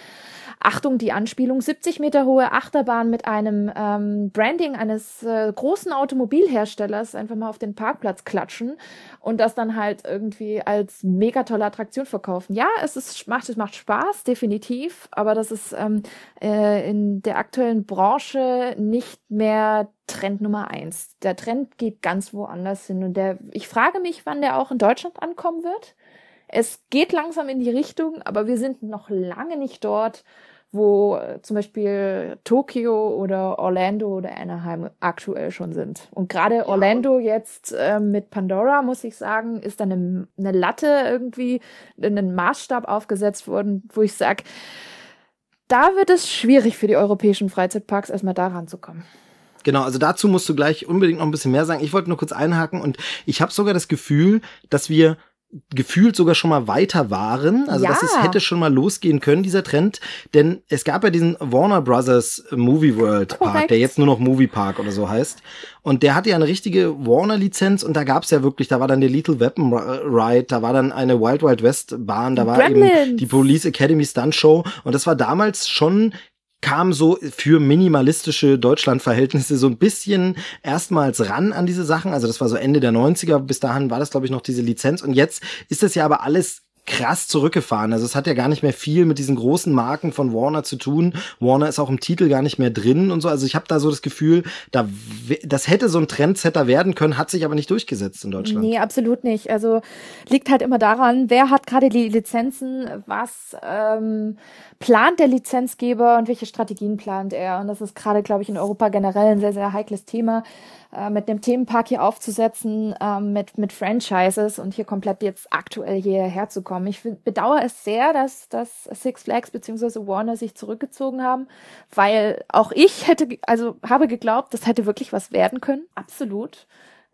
S2: Achtung, die Anspielung, 70 Meter hohe Achterbahn mit einem ähm, Branding eines äh, großen Automobilherstellers einfach mal auf den Parkplatz klatschen und das dann halt irgendwie als mega tolle Attraktion verkaufen. Ja, es ist, macht, es macht Spaß, definitiv, aber das ist ähm, äh, in der aktuellen Branche nicht mehr Trend Nummer eins. Der Trend geht ganz woanders hin und der, ich frage mich, wann der auch in Deutschland ankommen wird. Es geht langsam in die Richtung, aber wir sind noch lange nicht dort, wo äh, zum Beispiel Tokio oder Orlando oder Anaheim aktuell schon sind. Und gerade Orlando jetzt äh, mit Pandora, muss ich sagen, ist dann eine, eine Latte irgendwie, einen Maßstab aufgesetzt worden, wo ich sage, da wird es schwierig für die europäischen Freizeitparks, erstmal da ranzukommen.
S1: Genau, also dazu musst du gleich unbedingt noch ein bisschen mehr sagen. Ich wollte nur kurz einhaken und ich habe sogar das Gefühl, dass wir gefühlt sogar schon mal weiter waren. Also ja. dass es hätte schon mal losgehen können, dieser Trend. Denn es gab ja diesen Warner Brothers Movie World Park, der jetzt nur noch Movie Park oder so heißt. Und der hatte ja eine richtige Warner-Lizenz und da gab's ja wirklich, da war dann der Little Weapon Ride, da war dann eine Wild Wild West Bahn, da war Gremlins. eben die Police Academy Stunt Show und das war damals schon kam so für minimalistische Deutschlandverhältnisse so ein bisschen erstmals ran an diese Sachen. Also das war so Ende der 90er. Bis dahin war das, glaube ich, noch diese Lizenz. Und jetzt ist das ja aber alles krass zurückgefahren. Also es hat ja gar nicht mehr viel mit diesen großen Marken von Warner zu tun. Warner ist auch im Titel gar nicht mehr drin und so. Also ich habe da so das Gefühl, da das hätte so ein Trendsetter werden können, hat sich aber nicht durchgesetzt in Deutschland.
S2: Nee, absolut nicht. Also liegt halt immer daran, wer hat gerade die Lizenzen, was ähm, plant der Lizenzgeber und welche Strategien plant er. Und das ist gerade, glaube ich, in Europa generell ein sehr, sehr heikles Thema äh, mit einem Themenpark hier aufzusetzen, äh, mit, mit Franchises und hier komplett jetzt aktuell hierher zu kommen. Ich bedauere es sehr, dass, dass Six Flags bzw. Warner sich zurückgezogen haben, weil auch ich hätte, also habe geglaubt, das hätte wirklich was werden können. Absolut.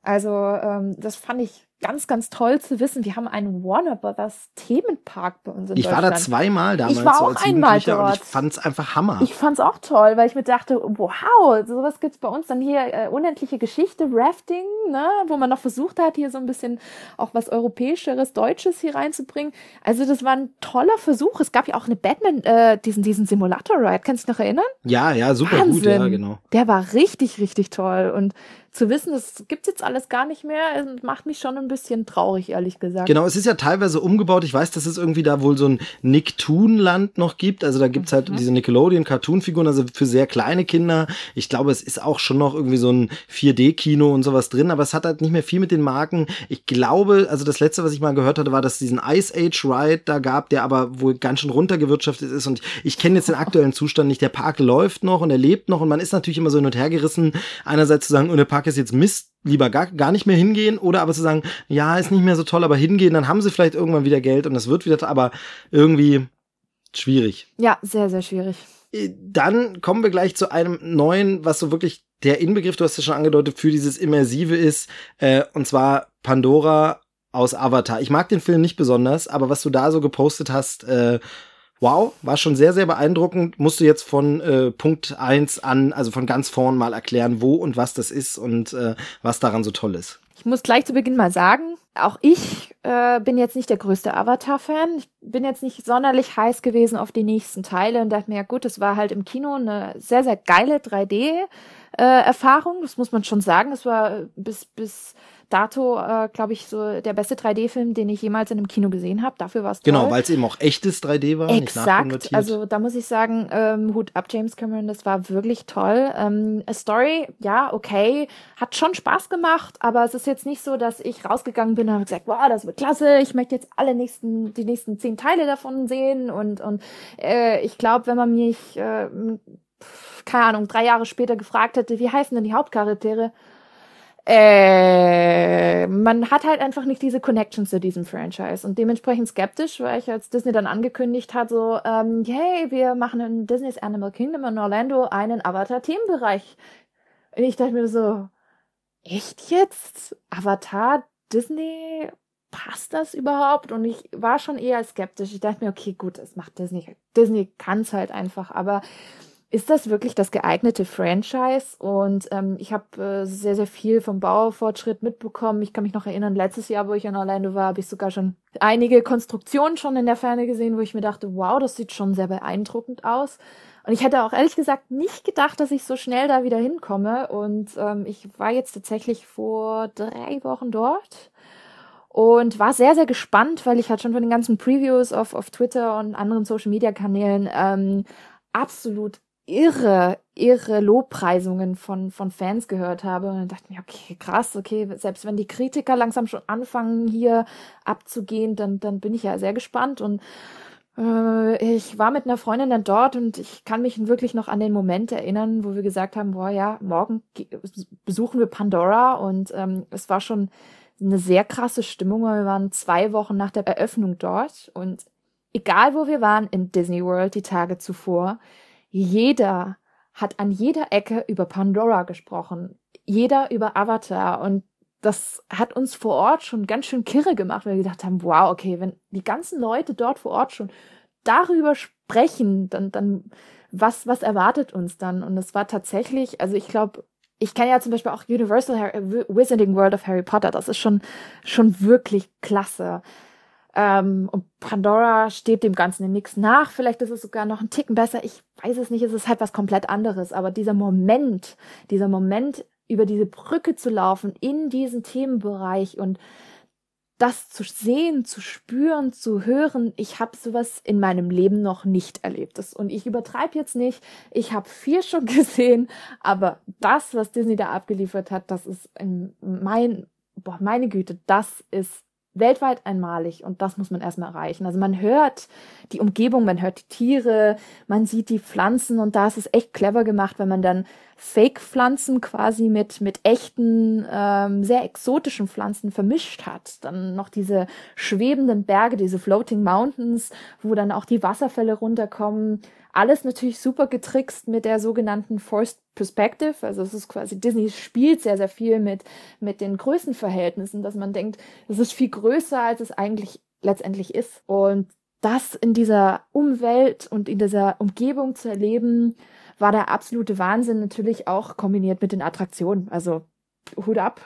S2: Also ähm, das fand ich ganz, ganz toll zu wissen. Wir haben einen Warner Brothers Themenpark bei uns in
S1: ich
S2: Deutschland.
S1: Ich war da zweimal damals.
S2: Ich war auch
S1: so
S2: einmal dort.
S1: Und ich fand's einfach Hammer.
S2: Ich fand's auch toll, weil ich mir dachte, wow, sowas gibt's bei uns. Dann hier äh, unendliche Geschichte, Rafting, ne, wo man noch versucht hat, hier so ein bisschen auch was Europäischeres, Deutsches hier reinzubringen. Also das war ein toller Versuch. Es gab ja auch eine Batman, äh, diesen, diesen Simulator-Ride. Kannst du dich noch erinnern?
S1: Ja, ja, super Wahnsinn. gut, ja, genau.
S2: Der war richtig, richtig toll. Und zu wissen, das gibt's jetzt alles gar nicht mehr, macht mich schon ein bisschen traurig, ehrlich gesagt.
S1: Genau, es ist ja teilweise umgebaut. Ich weiß, dass es irgendwie da wohl so ein Nicktoon-Land noch gibt. Also da gibt's halt mhm. diese Nickelodeon-Cartoon-Figuren, also für sehr kleine Kinder. Ich glaube, es ist auch schon noch irgendwie so ein 4D-Kino und sowas drin, aber es hat halt nicht mehr viel mit den Marken. Ich glaube, also das letzte, was ich mal gehört hatte, war, dass es diesen Ice Age Ride da gab, der aber wohl ganz schön runtergewirtschaftet ist. Und ich kenne jetzt den aktuellen Zustand nicht. Der Park läuft noch und er lebt noch und man ist natürlich immer so hin und her gerissen. Einerseits zu sagen, und der Park ist jetzt Mist, lieber gar, gar nicht mehr hingehen oder aber zu sagen, ja, ist nicht mehr so toll, aber hingehen, dann haben sie vielleicht irgendwann wieder Geld und das wird wieder, aber irgendwie schwierig.
S2: Ja, sehr, sehr schwierig.
S1: Äh, dann kommen wir gleich zu einem neuen, was so wirklich der Inbegriff, du hast es schon angedeutet, für dieses Immersive ist, äh, und zwar Pandora aus Avatar. Ich mag den Film nicht besonders, aber was du da so gepostet hast, äh, wow, war schon sehr, sehr beeindruckend. Musst du jetzt von äh, Punkt eins an, also von ganz vorn mal erklären, wo und was das ist und äh, was daran so toll ist.
S2: Ich muss gleich zu Beginn mal sagen, auch ich äh, bin jetzt nicht der größte Avatar-Fan. Ich bin jetzt nicht sonderlich heiß gewesen auf die nächsten Teile und dachte mir, ja gut, es war halt im Kino eine sehr, sehr geile 3D-Erfahrung. Äh, das muss man schon sagen. Es war bis, bis dato, äh, glaube ich, so der beste 3D-Film, den ich jemals in einem Kino gesehen habe. Dafür war es
S1: genau, weil es eben auch echtes 3D war.
S2: Exakt. also da muss ich sagen, ähm, Hut ab, James Cameron, das war wirklich toll. Ähm, a Story, ja, okay, hat schon Spaß gemacht, aber es ist jetzt nicht so, dass ich rausgegangen bin und habe gesagt, wow, das wird klasse, ich möchte jetzt alle nächsten, die nächsten zehn Teile davon sehen und und äh, ich glaube, wenn man mich äh, keine Ahnung, drei Jahre später gefragt hätte, wie heißen denn die Hauptcharaktere? Äh, man hat halt einfach nicht diese Connection zu diesem Franchise und dementsprechend skeptisch, weil ich als Disney dann angekündigt hat, so, ähm, hey, wir machen in Disney's Animal Kingdom in Orlando einen Avatar-Themenbereich. Und ich dachte mir so, echt jetzt? Avatar, Disney, passt das überhaupt? Und ich war schon eher skeptisch. Ich dachte mir, okay, gut, das macht Disney. Disney kann es halt einfach, aber ist das wirklich das geeignete Franchise? Und ähm, ich habe äh, sehr, sehr viel vom Baufortschritt mitbekommen. Ich kann mich noch erinnern, letztes Jahr, wo ich in Orlando war, habe ich sogar schon einige Konstruktionen schon in der Ferne gesehen, wo ich mir dachte, wow, das sieht schon sehr beeindruckend aus. Und ich hätte auch ehrlich gesagt nicht gedacht, dass ich so schnell da wieder hinkomme. Und ähm, ich war jetzt tatsächlich vor drei Wochen dort und war sehr, sehr gespannt, weil ich halt schon von den ganzen Previews auf, auf Twitter und anderen Social-Media-Kanälen ähm, absolut irre, irre Lobpreisungen von, von Fans gehört habe. Und dachte mir, okay, krass, okay, selbst wenn die Kritiker langsam schon anfangen, hier abzugehen, dann, dann bin ich ja sehr gespannt. Und äh, ich war mit einer Freundin dann dort und ich kann mich wirklich noch an den Moment erinnern, wo wir gesagt haben, boah, ja, morgen besuchen wir Pandora und ähm, es war schon eine sehr krasse Stimmung. Wir waren zwei Wochen nach der Eröffnung dort und egal wo wir waren in Disney World die Tage zuvor, jeder hat an jeder Ecke über Pandora gesprochen, jeder über Avatar und das hat uns vor Ort schon ganz schön kirre gemacht, weil wir gedacht haben, wow, okay, wenn die ganzen Leute dort vor Ort schon darüber sprechen, dann, dann, was, was erwartet uns dann? Und es war tatsächlich, also ich glaube, ich kenne ja zum Beispiel auch Universal Harry, Wizarding World of Harry Potter, das ist schon, schon wirklich klasse. Ähm, und Pandora steht dem Ganzen in nichts nach. Vielleicht ist es sogar noch ein Ticken besser. Ich weiß es nicht. Es ist halt was komplett anderes. Aber dieser Moment, dieser Moment, über diese Brücke zu laufen in diesen Themenbereich und das zu sehen, zu spüren, zu hören, ich habe sowas in meinem Leben noch nicht erlebt. Und ich übertreibe jetzt nicht, ich habe viel schon <laughs> gesehen, aber das, was Disney da abgeliefert hat, das ist in mein, boah, meine Güte, das ist weltweit einmalig und das muss man erstmal erreichen. Also man hört die Umgebung, man hört die Tiere, man sieht die Pflanzen und da ist es echt clever gemacht, wenn man dann Fake-Pflanzen quasi mit, mit echten, ähm, sehr exotischen Pflanzen vermischt hat. Dann noch diese schwebenden Berge, diese Floating Mountains, wo dann auch die Wasserfälle runterkommen. Alles natürlich super getrickst mit der sogenannten Forced Perspective. Also es ist quasi, Disney spielt sehr, sehr viel mit, mit den Größenverhältnissen, dass man denkt, es ist viel größer, als es eigentlich letztendlich ist. Und das in dieser Umwelt und in dieser Umgebung zu erleben, war der absolute Wahnsinn natürlich auch kombiniert mit den Attraktionen. Also Hut ab,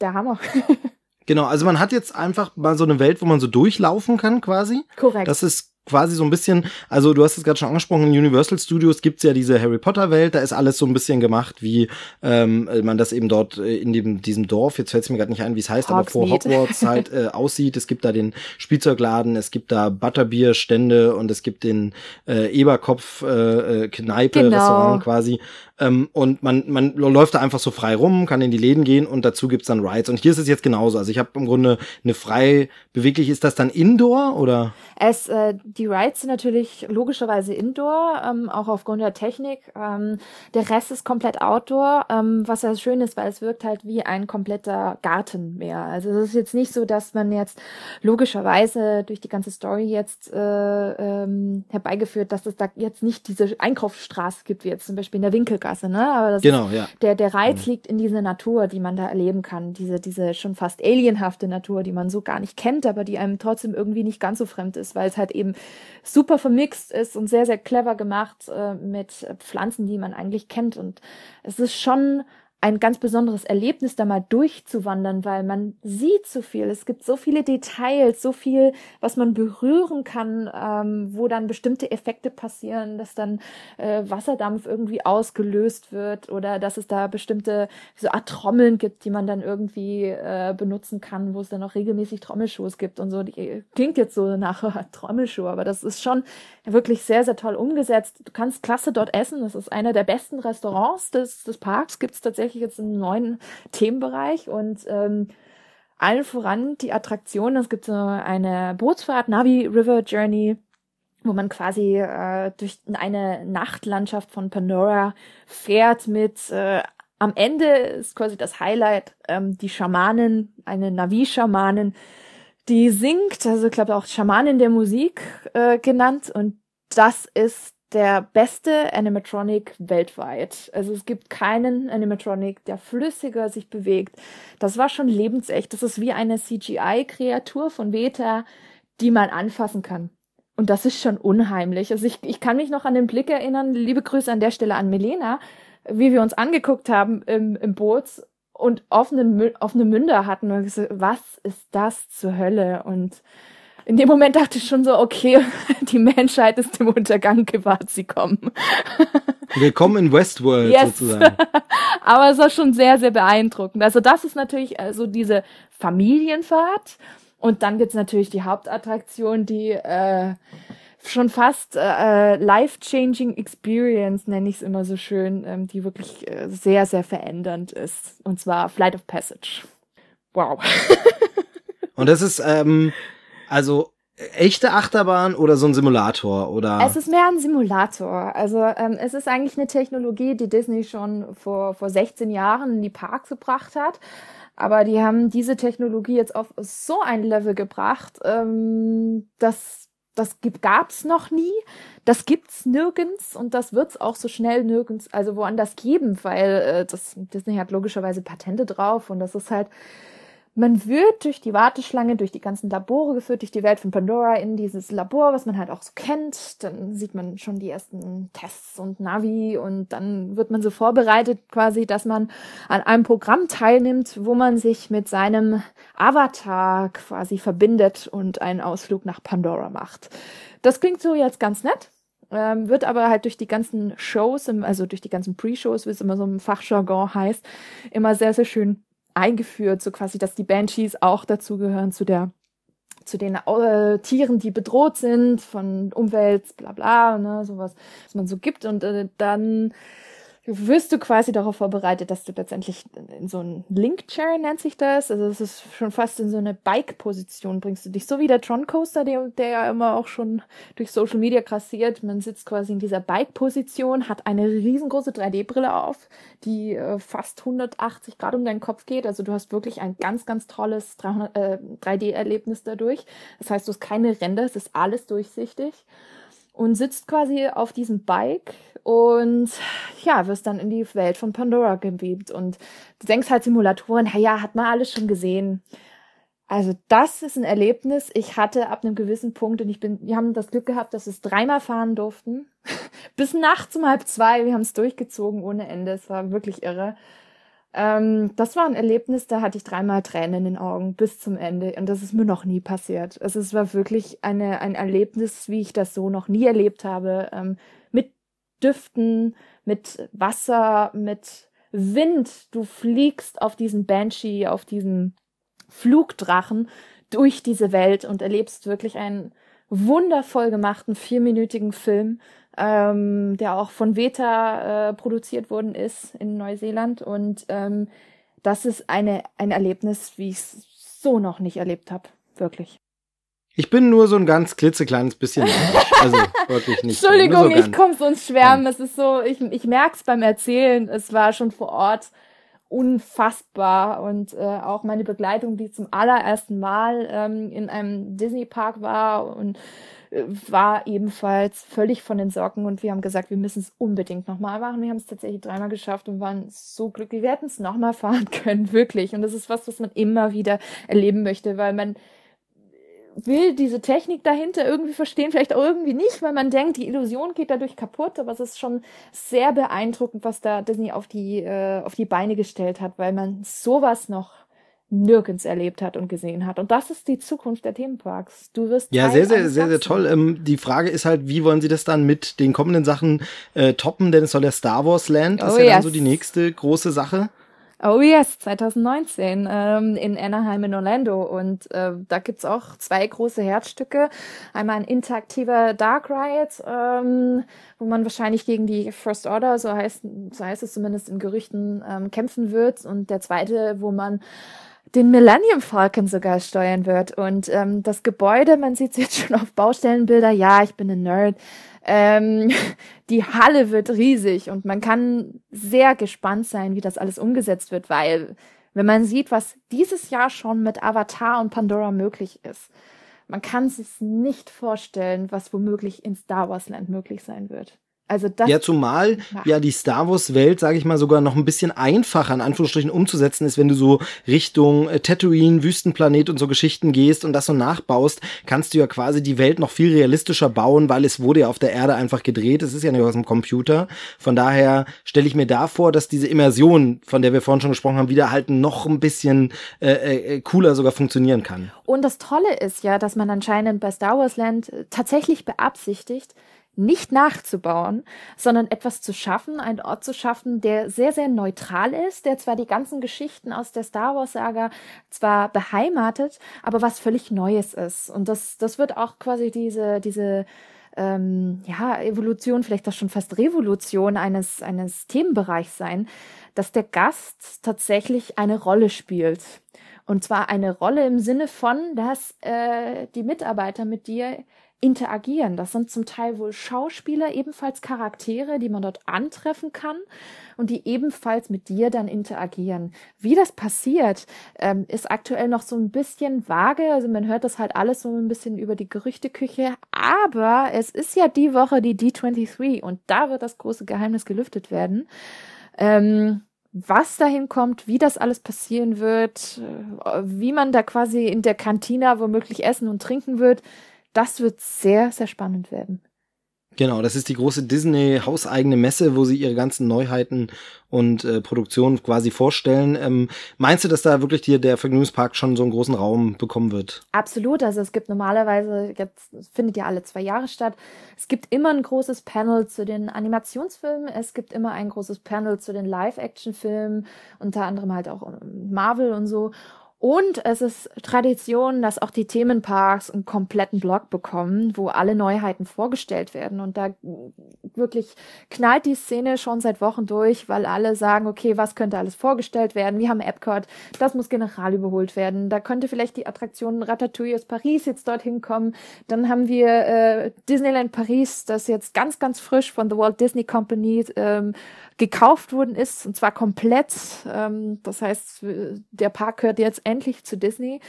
S2: der Hammer. <laughs>
S1: genau, also man hat jetzt einfach mal so eine Welt, wo man so durchlaufen kann quasi.
S2: Korrekt.
S1: Das ist quasi so ein bisschen, also du hast es gerade schon angesprochen, in Universal Studios gibt's ja diese Harry Potter Welt, da ist alles so ein bisschen gemacht, wie ähm, man das eben dort äh, in dem, diesem Dorf, jetzt fällt es mir gerade nicht ein, wie es heißt, Hogsmeade. aber vor Hogwarts halt äh, <laughs> aussieht. Es gibt da den Spielzeugladen, es gibt da Butterbierstände und es gibt den äh, Eberkopf äh, äh Kneipe, genau. Restaurant quasi. Ähm, und man, man läuft da einfach so frei rum, kann in die Läden gehen und dazu gibt's dann Rides. Und hier ist es jetzt genauso. Also ich habe im Grunde eine frei beweglich, ist das dann Indoor oder?
S2: Es, äh, die Rides sind natürlich logischerweise Indoor, ähm, auch aufgrund der Technik. Ähm, der Rest ist komplett Outdoor, ähm, was ja schön ist, weil es wirkt halt wie ein kompletter Garten mehr. Also es ist jetzt nicht so, dass man jetzt logischerweise durch die ganze Story jetzt äh, ähm, herbeigeführt, dass es da jetzt nicht diese Einkaufsstraße gibt, wie jetzt zum Beispiel in der Winkel Sackgasse, ne? Aber das
S1: genau,
S2: ist,
S1: ja.
S2: der, der Reiz mhm. liegt in dieser Natur, die man da erleben kann. Diese, diese schon fast alienhafte Natur, die man so gar nicht kennt, aber die einem trotzdem irgendwie nicht ganz so fremd ist, weil es halt eben super vermixt ist und sehr, sehr clever gemacht äh, mit Pflanzen, die man eigentlich kennt. Und es ist schon ein ganz besonderes Erlebnis, da mal durchzuwandern, weil man sieht so viel. Es gibt so viele Details, so viel, was man berühren kann, ähm, wo dann bestimmte Effekte passieren, dass dann äh, Wasserdampf irgendwie ausgelöst wird oder dass es da bestimmte so Art Trommeln gibt, die man dann irgendwie äh, benutzen kann, wo es dann auch regelmäßig Trommelshows gibt und so. Die, klingt jetzt so nach Trommelshow, aber das ist schon wirklich sehr, sehr toll umgesetzt. Du kannst klasse dort essen. Das ist einer der besten Restaurants des, des Parks. Gibt es tatsächlich jetzt einen neuen Themenbereich und ähm, allen voran die Attraktion. Es gibt so eine Bootsfahrt, Navi River Journey, wo man quasi äh, durch eine Nachtlandschaft von Pandora fährt mit äh, am Ende ist quasi das Highlight ähm, die Schamanin, eine Navi-Schamanin, die singt, also ich glaube auch Schamanin der Musik äh, genannt und das ist der beste Animatronic weltweit. Also es gibt keinen Animatronic, der flüssiger sich bewegt. Das war schon lebensecht. Das ist wie eine CGI-Kreatur von Veta, die man anfassen kann. Und das ist schon unheimlich. Also ich, ich kann mich noch an den Blick erinnern, liebe Grüße an der Stelle an Melena, wie wir uns angeguckt haben im, im Boot und offene, offene Münder hatten und gesagt, was ist das zur Hölle? Und in dem Moment dachte ich schon so, okay, <laughs> die Menschheit ist dem Untergang gewahrt, sie kommen. <laughs>
S1: Willkommen in Westworld yes. sozusagen. <laughs>
S2: Aber es war schon sehr, sehr beeindruckend. Also das ist natürlich also diese Familienfahrt. Und dann gibt's natürlich die Hauptattraktion, die äh, schon fast äh, life-changing Experience, nenne ich es immer so schön, ähm, die wirklich äh, sehr, sehr verändernd ist. Und zwar Flight of Passage. Wow.
S1: Und das ist, ähm, also echte Achterbahn oder so ein Simulator oder?
S2: Es ist mehr ein Simulator. Also ähm, es ist eigentlich eine Technologie, die Disney schon vor vor 16 Jahren in die Parks gebracht hat. Aber die haben diese Technologie jetzt auf so ein Level gebracht, ähm, dass das gab's noch nie, das gibt's nirgends und das wird's auch so schnell nirgends, also woanders geben, weil äh, das Disney hat logischerweise Patente drauf und das ist halt man wird durch die Warteschlange, durch die ganzen Labore geführt, durch die Welt von Pandora in dieses Labor, was man halt auch so kennt. Dann sieht man schon die ersten Tests und Navi und dann wird man so vorbereitet quasi, dass man an einem Programm teilnimmt, wo man sich mit seinem Avatar quasi verbindet und einen Ausflug nach Pandora macht. Das klingt so jetzt ganz nett. Ähm, wird aber halt durch die ganzen Shows, also durch die ganzen Pre-Shows, wie es immer so im Fachjargon heißt, immer sehr, sehr schön eingeführt, so quasi, dass die Banshees auch dazugehören zu der zu den äh, Tieren, die bedroht sind von Umwelt, bla bla, ne, sowas, was man so gibt. Und äh, dann wirst du quasi darauf vorbereitet, dass du letztendlich in so ein Link-Chair nennt sich das. Also es ist schon fast in so eine Bike-Position bringst du dich. So wie der Tron Coaster, der, der ja immer auch schon durch Social Media krassiert. Man sitzt quasi in dieser Bike-Position, hat eine riesengroße 3D-Brille auf, die äh, fast 180 Grad um deinen Kopf geht. Also du hast wirklich ein ganz, ganz tolles äh, 3D-Erlebnis dadurch. Das heißt, du hast keine Ränder, es ist alles durchsichtig und sitzt quasi auf diesem Bike und ja, wirst dann in die Welt von Pandora gebeamt und du denkst halt Simulatoren, ja, hat man alles schon gesehen. Also das ist ein Erlebnis. Ich hatte ab einem gewissen Punkt und ich bin, wir haben das Glück gehabt, dass wir es dreimal fahren durften. <laughs> Bis nachts um halb zwei. Wir haben es durchgezogen ohne Ende. Es war wirklich irre. Ähm, das war ein Erlebnis, da hatte ich dreimal Tränen in den Augen bis zum Ende und das ist mir noch nie passiert. Also es war wirklich eine, ein Erlebnis, wie ich das so noch nie erlebt habe, ähm, mit Düften, mit Wasser, mit Wind. Du fliegst auf diesen Banshee, auf diesen Flugdrachen durch diese Welt und erlebst wirklich einen wundervoll gemachten vierminütigen Film ähm, der auch von Veta äh, produziert worden ist in Neuseeland. Und ähm, das ist eine, ein Erlebnis, wie ich es so noch nicht erlebt habe. Wirklich.
S1: Ich bin nur so ein ganz klitzekleines bisschen. also <laughs> wirklich nicht.
S2: Entschuldigung, so ich komme so ins Schwärmen. Es ist so, ich, ich merke es beim Erzählen. Es war schon vor Ort unfassbar und äh, auch meine Begleitung, die zum allerersten Mal ähm, in einem Disney Park war und war ebenfalls völlig von den Socken und wir haben gesagt, wir müssen es unbedingt nochmal machen. Wir haben es tatsächlich dreimal geschafft und waren so glücklich. Wir hätten es nochmal <laughs> fahren können, wirklich. Und das ist was, was man immer wieder erleben möchte, weil man will diese Technik dahinter irgendwie verstehen, vielleicht auch irgendwie nicht, weil man denkt, die Illusion geht dadurch kaputt, aber es ist schon sehr beeindruckend, was da Disney auf die, äh, auf die Beine gestellt hat, weil man sowas noch nirgends erlebt hat und gesehen hat. Und das ist die Zukunft der Themenparks. Du wirst
S1: ja sehr, sehr, sehr, sehr toll. Ähm, die Frage ist halt, wie wollen sie das dann mit den kommenden Sachen äh, toppen? Denn es soll ja Star Wars Land, oh, ist ja yes. dann so die nächste große Sache.
S2: Oh yes, 2019 ähm, in Anaheim in Orlando. Und äh, da gibt's auch zwei große Herzstücke. Einmal ein interaktiver Dark Ride, ähm, wo man wahrscheinlich gegen die First Order, so heißt, so heißt es zumindest in Gerüchten, ähm, kämpfen wird. Und der zweite, wo man den Millennium Falcon sogar steuern wird. Und ähm, das Gebäude, man sieht es jetzt <laughs> schon auf Baustellenbilder, ja, ich bin ein Nerd. Ähm, <laughs> die Halle wird riesig und man kann sehr gespannt sein, wie das alles umgesetzt wird, weil wenn man sieht, was dieses Jahr schon mit Avatar und Pandora möglich ist, man kann sich nicht vorstellen, was womöglich in Star Wars Land möglich sein wird. Also das
S1: ja, zumal ja die Star Wars Welt, sage ich mal, sogar noch ein bisschen einfacher in Anführungsstrichen umzusetzen ist, wenn du so Richtung äh, Tatooine, Wüstenplanet und so Geschichten gehst und das so nachbaust, kannst du ja quasi die Welt noch viel realistischer bauen, weil es wurde ja auf der Erde einfach gedreht. Es ist ja nicht aus dem Computer. Von daher stelle ich mir da vor, dass diese Immersion, von der wir vorhin schon gesprochen haben, wieder halt noch ein bisschen äh, äh, cooler sogar funktionieren kann.
S2: Und das Tolle ist ja, dass man anscheinend bei Star Wars Land tatsächlich beabsichtigt, nicht nachzubauen, sondern etwas zu schaffen, einen Ort zu schaffen, der sehr, sehr neutral ist, der zwar die ganzen Geschichten aus der Star Wars-Saga zwar beheimatet, aber was völlig Neues ist. Und das, das wird auch quasi diese, diese ähm, ja, Evolution, vielleicht auch schon fast Revolution eines, eines Themenbereichs sein, dass der Gast tatsächlich eine Rolle spielt. Und zwar eine Rolle im Sinne von, dass äh, die Mitarbeiter mit dir interagieren. Das sind zum Teil wohl Schauspieler, ebenfalls Charaktere, die man dort antreffen kann und die ebenfalls mit dir dann interagieren. Wie das passiert, ähm, ist aktuell noch so ein bisschen vage. Also man hört das halt alles so ein bisschen über die Gerüchteküche. Aber es ist ja die Woche die D23 und da wird das große Geheimnis gelüftet werden. Ähm, was dahin kommt, wie das alles passieren wird, äh, wie man da quasi in der Kantina womöglich essen und trinken wird, das wird sehr, sehr spannend werden.
S1: Genau, das ist die große Disney hauseigene Messe, wo sie ihre ganzen Neuheiten und äh, Produktionen quasi vorstellen. Ähm, meinst du, dass da wirklich dir der Vergnügungspark schon so einen großen Raum bekommen wird?
S2: Absolut. Also es gibt normalerweise, jetzt findet ja alle zwei Jahre statt. Es gibt immer ein großes Panel zu den Animationsfilmen. Es gibt immer ein großes Panel zu den Live-Action-Filmen, unter anderem halt auch Marvel und so. Und es ist Tradition, dass auch die Themenparks einen kompletten Blog bekommen, wo alle Neuheiten vorgestellt werden. Und da wirklich knallt die Szene schon seit Wochen durch, weil alle sagen, okay, was könnte alles vorgestellt werden? Wir haben Epcot, das muss general überholt werden. Da könnte vielleicht die Attraktion Ratatouille aus Paris jetzt dorthin kommen. Dann haben wir äh, Disneyland Paris, das jetzt ganz, ganz frisch von The Walt Disney Company ähm, gekauft worden ist, und zwar komplett. Ähm, das heißt, der Park gehört jetzt endlich zu Disney.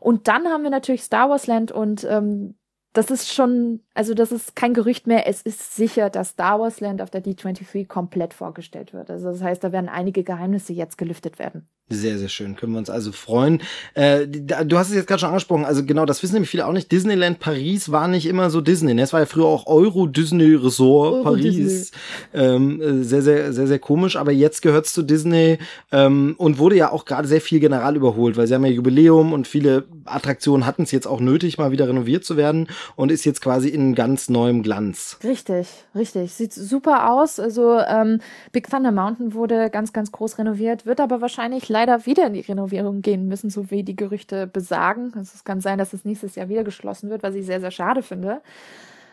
S2: Und dann haben wir natürlich Star Wars Land und ähm, das ist schon, also das ist kein Gerücht mehr. Es ist sicher, dass Star Wars Land auf der D23 komplett vorgestellt wird. Also das heißt, da werden einige Geheimnisse jetzt gelüftet werden.
S1: Sehr, sehr schön. Können wir uns also freuen. Äh, du hast es jetzt gerade schon angesprochen. Also genau, das wissen nämlich viele auch nicht. Disneyland Paris war nicht immer so Disney. Ne? Es war ja früher auch Euro Disney Resort Euro Paris. Disney. Ähm, äh, sehr, sehr, sehr, sehr komisch. Aber jetzt gehört's zu Disney ähm, und wurde ja auch gerade sehr viel general überholt, weil sie haben ja Jubiläum und viele Attraktionen hatten es jetzt auch nötig, mal wieder renoviert zu werden und ist jetzt quasi in ganz neuem Glanz.
S2: Richtig, richtig. Sieht super aus. Also ähm, Big Thunder Mountain wurde ganz, ganz groß renoviert, wird aber wahrscheinlich leider wieder in die Renovierung gehen müssen, so wie die Gerüchte besagen. Es kann sein, dass es nächstes Jahr wieder geschlossen wird, was ich sehr, sehr schade finde.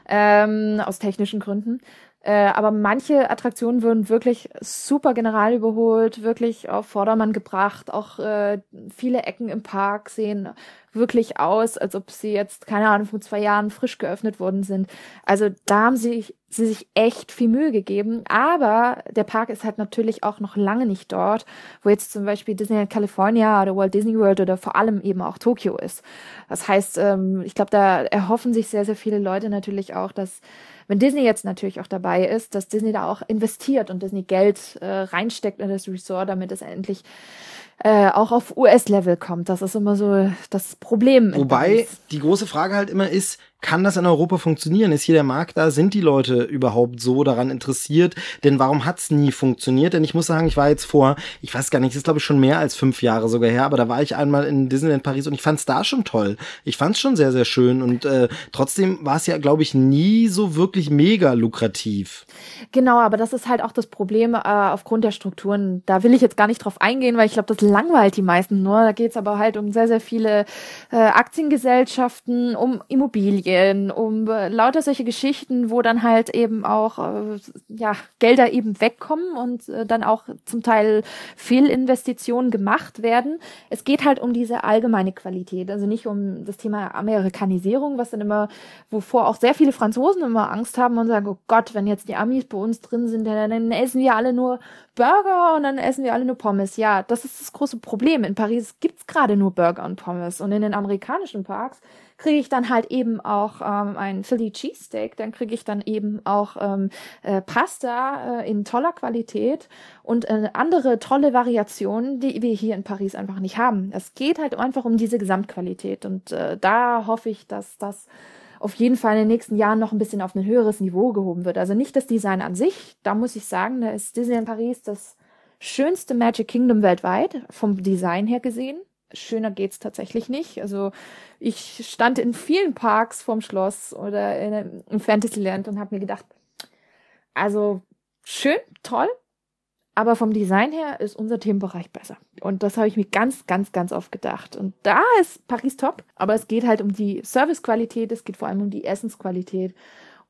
S2: Ähm, aus technischen Gründen. Äh, aber manche Attraktionen würden wirklich super general überholt, wirklich auf Vordermann gebracht. Auch äh, viele Ecken im Park sehen wirklich aus, als ob sie jetzt, keine Ahnung, vor zwei Jahren frisch geöffnet worden sind. Also da haben sie, sie sich echt viel Mühe gegeben. Aber der Park ist halt natürlich auch noch lange nicht dort, wo jetzt zum Beispiel Disneyland California oder Walt Disney World oder vor allem eben auch Tokio ist. Das heißt, ähm, ich glaube, da erhoffen sich sehr, sehr viele Leute natürlich auch, dass wenn Disney jetzt natürlich auch dabei ist, dass Disney da auch investiert und Disney Geld äh, reinsteckt in das Resort, damit es endlich äh, auch auf US-Level kommt. Das ist immer so das Problem.
S1: Wobei die große Frage halt immer ist, kann das in Europa funktionieren? Ist hier der Markt da? Sind die Leute überhaupt so daran interessiert? Denn warum hat's nie funktioniert? Denn ich muss sagen, ich war jetzt vor, ich weiß gar nicht, das ist glaube ich schon mehr als fünf Jahre sogar her, aber da war ich einmal in Disneyland Paris und ich fand's da schon toll. Ich fand's schon sehr, sehr schön und äh, trotzdem war es ja, glaube ich, nie so wirklich mega lukrativ.
S2: Genau, aber das ist halt auch das Problem äh, aufgrund der Strukturen. Da will ich jetzt gar nicht drauf eingehen, weil ich glaube, das langweilt die meisten nur. Da geht's aber halt um sehr, sehr viele äh, Aktiengesellschaften, um Immobilien um äh, lauter solche Geschichten, wo dann halt eben auch äh, ja, Gelder eben wegkommen und äh, dann auch zum Teil Fehlinvestitionen gemacht werden. Es geht halt um diese allgemeine Qualität, also nicht um das Thema Amerikanisierung, was dann immer, wovor auch sehr viele Franzosen immer Angst haben und sagen, oh Gott, wenn jetzt die Amis bei uns drin sind, dann essen wir alle nur Burger und dann essen wir alle nur Pommes. Ja, das ist das große Problem. In Paris gibt's gerade nur Burger und Pommes und in den amerikanischen Parks kriege ich dann halt eben auch ähm, ein Philly Cheesesteak, dann kriege ich dann eben auch ähm, äh, Pasta äh, in toller Qualität und äh, andere tolle Variationen, die wir hier in Paris einfach nicht haben. Es geht halt einfach um diese Gesamtqualität und äh, da hoffe ich, dass das auf jeden Fall in den nächsten Jahren noch ein bisschen auf ein höheres Niveau gehoben wird. Also nicht das Design an sich, da muss ich sagen, da ist Disneyland Paris das schönste Magic Kingdom weltweit, vom Design her gesehen schöner geht's tatsächlich nicht. Also ich stand in vielen Parks vorm Schloss oder in, im Fantasyland und habe mir gedacht, also schön, toll, aber vom Design her ist unser Themenbereich besser. Und das habe ich mir ganz, ganz, ganz oft gedacht. Und da ist Paris top, aber es geht halt um die Servicequalität, es geht vor allem um die Essensqualität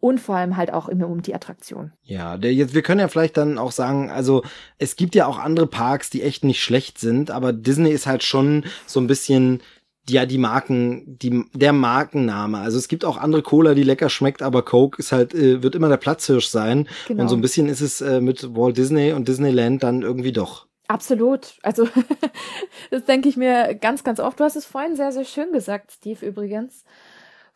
S2: und vor allem halt auch immer um die Attraktion.
S1: Ja, der jetzt, wir können ja vielleicht dann auch sagen, also es gibt ja auch andere Parks, die echt nicht schlecht sind, aber Disney ist halt schon so ein bisschen ja die Marken, die der Markenname. Also es gibt auch andere Cola, die lecker schmeckt, aber Coke ist halt äh, wird immer der Platzhirsch sein genau. und so ein bisschen ist es äh, mit Walt Disney und Disneyland dann irgendwie doch.
S2: Absolut. Also <laughs> das denke ich mir ganz, ganz oft. Du hast es vorhin sehr, sehr schön gesagt, Steve übrigens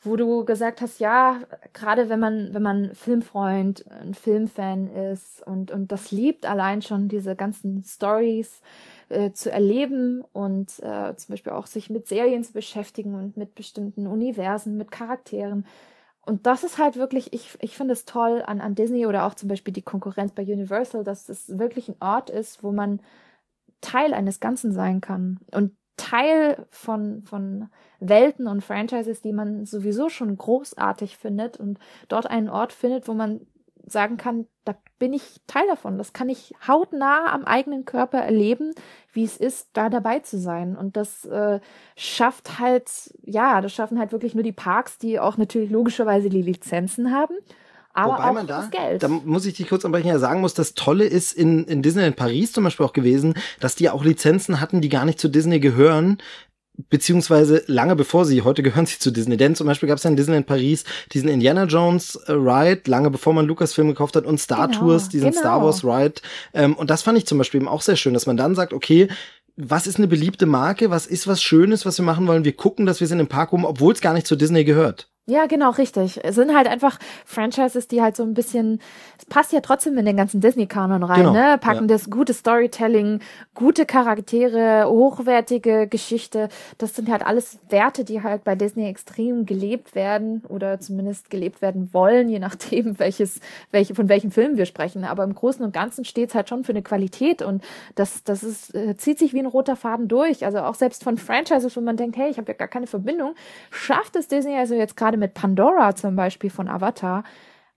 S2: wo du gesagt hast, ja, gerade wenn man, wenn man Filmfreund, ein Filmfan ist und, und das liebt, allein schon diese ganzen Stories äh, zu erleben und äh, zum Beispiel auch sich mit Serien zu beschäftigen und mit bestimmten Universen, mit Charakteren. Und das ist halt wirklich, ich, ich finde es toll an, an Disney oder auch zum Beispiel die Konkurrenz bei Universal, dass es wirklich ein Ort ist, wo man Teil eines Ganzen sein kann und Teil von, von Welten und Franchises, die man sowieso schon großartig findet und dort einen Ort findet, wo man sagen kann, da bin ich Teil davon. Das kann ich hautnah am eigenen Körper erleben, wie es ist, da dabei zu sein. Und das äh, schafft halt, ja, das schaffen halt wirklich nur die Parks, die auch natürlich logischerweise die Lizenzen haben. Aber Wobei auch man
S1: da,
S2: das Geld.
S1: da muss ich dich kurz anbrechen, ja sagen muss, das Tolle ist in, in Disneyland Paris zum Beispiel auch gewesen, dass die auch Lizenzen hatten, die gar nicht zu Disney gehören, beziehungsweise lange bevor sie, heute gehören <laughs> sie zu Disney, denn zum Beispiel gab es ja in Disneyland Paris diesen Indiana Jones äh, Ride, lange bevor man Lucasfilm gekauft hat und Star genau, Tours, diesen genau. Star Wars Ride ähm, und das fand ich zum Beispiel eben auch sehr schön, dass man dann sagt, okay, was ist eine beliebte Marke, was ist was Schönes, was wir machen wollen, wir gucken, dass wir es in den Park rum, obwohl es gar nicht zu Disney gehört.
S2: Ja, genau, richtig. Es sind halt einfach Franchises, die halt so ein bisschen, es passt ja trotzdem in den ganzen Disney-Kanon rein, genau, ne? Packen ja. das gute Storytelling, gute Charaktere, hochwertige Geschichte. Das sind halt alles Werte, die halt bei Disney extrem gelebt werden oder zumindest gelebt werden wollen, je nachdem, <laughs> welches, welche, von welchem Film wir sprechen. Aber im Großen und Ganzen steht's halt schon für eine Qualität und das, das ist, äh, zieht sich wie ein roter Faden durch. Also auch selbst von Franchises, wo man denkt, hey, ich habe ja gar keine Verbindung, schafft es Disney also jetzt gerade gerade mit Pandora zum Beispiel von Avatar.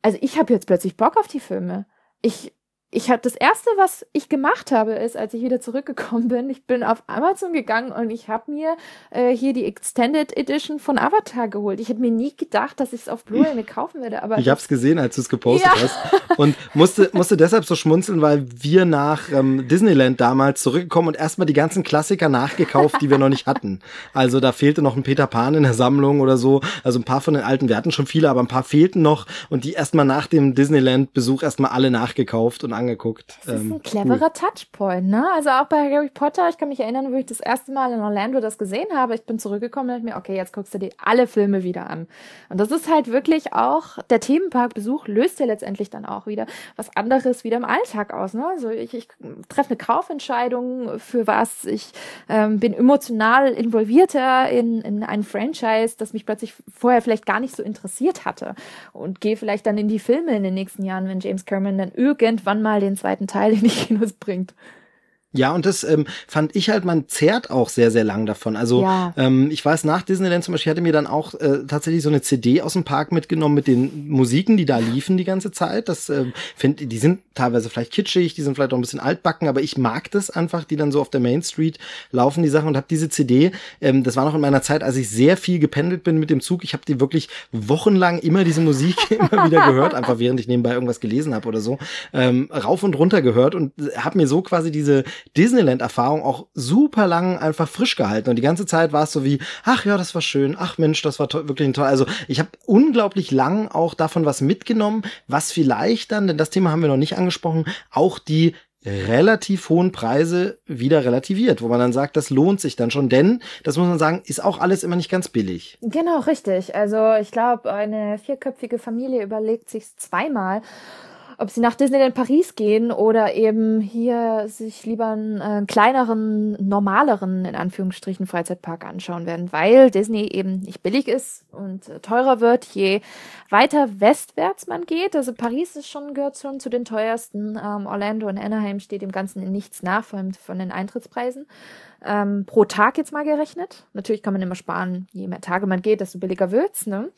S2: Also ich habe jetzt plötzlich Bock auf die Filme. Ich, ich habe das erste, was ich gemacht habe, ist, als ich wieder zurückgekommen bin, ich bin auf Amazon gegangen und ich habe mir äh, hier die Extended Edition von Avatar geholt. Ich hätte mir nie gedacht, dass ich es auf Blu-ray mir kaufen werde, aber
S1: ich habe es gesehen, als du es gepostet ja. hast und musste musste deshalb so schmunzeln, weil wir nach ähm, Disneyland damals zurückgekommen und erstmal die ganzen Klassiker nachgekauft, die wir noch nicht hatten. Also da fehlte noch ein Peter Pan in der Sammlung oder so. Also ein paar von den alten, wir hatten schon viele, aber ein paar fehlten noch und die erstmal nach dem Disneyland-Besuch erstmal alle nachgekauft und angeguckt.
S2: Das ist ähm, ein cleverer cool. Touchpoint, ne? Also auch bei Harry Potter, ich kann mich erinnern, wo ich das erste Mal in Orlando das gesehen habe. Ich bin zurückgekommen und dachte mir, okay, jetzt guckst du dir alle Filme wieder an. Und das ist halt wirklich auch, der Themenparkbesuch löst ja letztendlich dann auch wieder was anderes wieder im Alltag aus, ne? Also ich, ich treffe eine Kaufentscheidung für was, ich ähm, bin emotional involvierter in, in ein Franchise, das mich plötzlich vorher vielleicht gar nicht so interessiert hatte und gehe vielleicht dann in die Filme in den nächsten Jahren, wenn James Cameron dann irgendwann mal mal den zweiten Teil in die Kinos bringt.
S1: Ja, und das ähm, fand ich halt, man zehrt auch sehr, sehr lang davon. Also ja. ähm, ich weiß, nach Disneyland zum Beispiel hatte mir dann auch äh, tatsächlich so eine CD aus dem Park mitgenommen mit den Musiken, die da liefen die ganze Zeit. Das äh, finde die sind teilweise vielleicht kitschig, die sind vielleicht auch ein bisschen altbacken, aber ich mag das einfach, die dann so auf der Main Street laufen, die Sachen und habe diese CD, ähm, das war noch in meiner Zeit, als ich sehr viel gependelt bin mit dem Zug. Ich habe die wirklich wochenlang immer diese Musik <laughs> immer wieder gehört, einfach während ich nebenbei irgendwas gelesen habe oder so, ähm, rauf und runter gehört und habe mir so quasi diese Disneyland-Erfahrung auch super lang einfach frisch gehalten. Und die ganze Zeit war es so wie, ach ja, das war schön, ach Mensch, das war wirklich toll. Also ich habe unglaublich lang auch davon was mitgenommen, was vielleicht dann, denn das Thema haben wir noch nicht angesprochen, auch die relativ hohen Preise wieder relativiert, wo man dann sagt, das lohnt sich dann schon, denn, das muss man sagen, ist auch alles immer nicht ganz billig.
S2: Genau, richtig. Also ich glaube, eine vierköpfige Familie überlegt sich zweimal, ob sie nach Disneyland Paris gehen oder eben hier sich lieber einen äh, kleineren, normaleren, in Anführungsstrichen, Freizeitpark anschauen werden, weil Disney eben nicht billig ist und äh, teurer wird, je weiter westwärts man geht. Also Paris ist schon, gehört schon zu den teuersten. Ähm, Orlando und Anaheim steht dem Ganzen in nichts nach, vor allem von den Eintrittspreisen ähm, pro Tag jetzt mal gerechnet. Natürlich kann man immer sparen, je mehr Tage man geht, desto billiger wird's. Ne?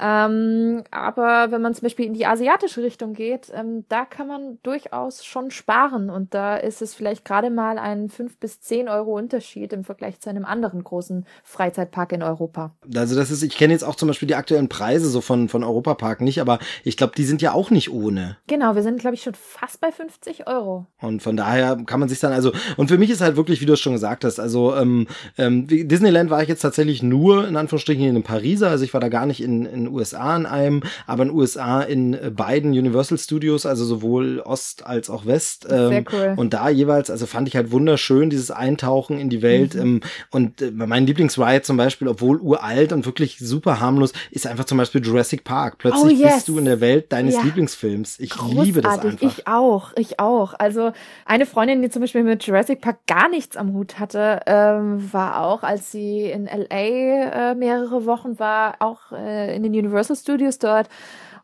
S2: Ähm, aber wenn man zum Beispiel in die asiatische Richtung geht, ähm, da kann man durchaus schon sparen und da ist es vielleicht gerade mal ein fünf bis zehn Euro Unterschied im Vergleich zu einem anderen großen Freizeitpark in Europa.
S1: Also das ist, ich kenne jetzt auch zum Beispiel die aktuellen Preise so von von Europapark nicht, aber ich glaube, die sind ja auch nicht ohne.
S2: Genau, wir sind glaube ich schon fast bei 50 Euro.
S1: Und von daher kann man sich dann also und für mich ist halt wirklich, wie du es schon gesagt hast, also ähm, ähm, Disneyland war ich jetzt tatsächlich nur in Anführungsstrichen in Pariser, also ich war da gar nicht in, in den USA in einem, aber in den USA in äh, beiden Universal Studios, also sowohl Ost als auch West. Ähm, Sehr cool. Und da jeweils, also fand ich halt wunderschön, dieses Eintauchen in die Welt. Mhm. Ähm, und äh, mein Lieblingsride zum Beispiel, obwohl uralt und wirklich super harmlos, ist einfach zum Beispiel Jurassic Park. Plötzlich oh, yes. bist du in der Welt deines ja. Lieblingsfilms. Ich Großartig. liebe das einfach.
S2: Ich auch, ich auch. Also eine Freundin, die zum Beispiel mit Jurassic Park gar nichts am Hut hat, hatte, ähm, war auch, als sie in LA äh, mehrere Wochen war, auch äh, in den Universal Studios dort.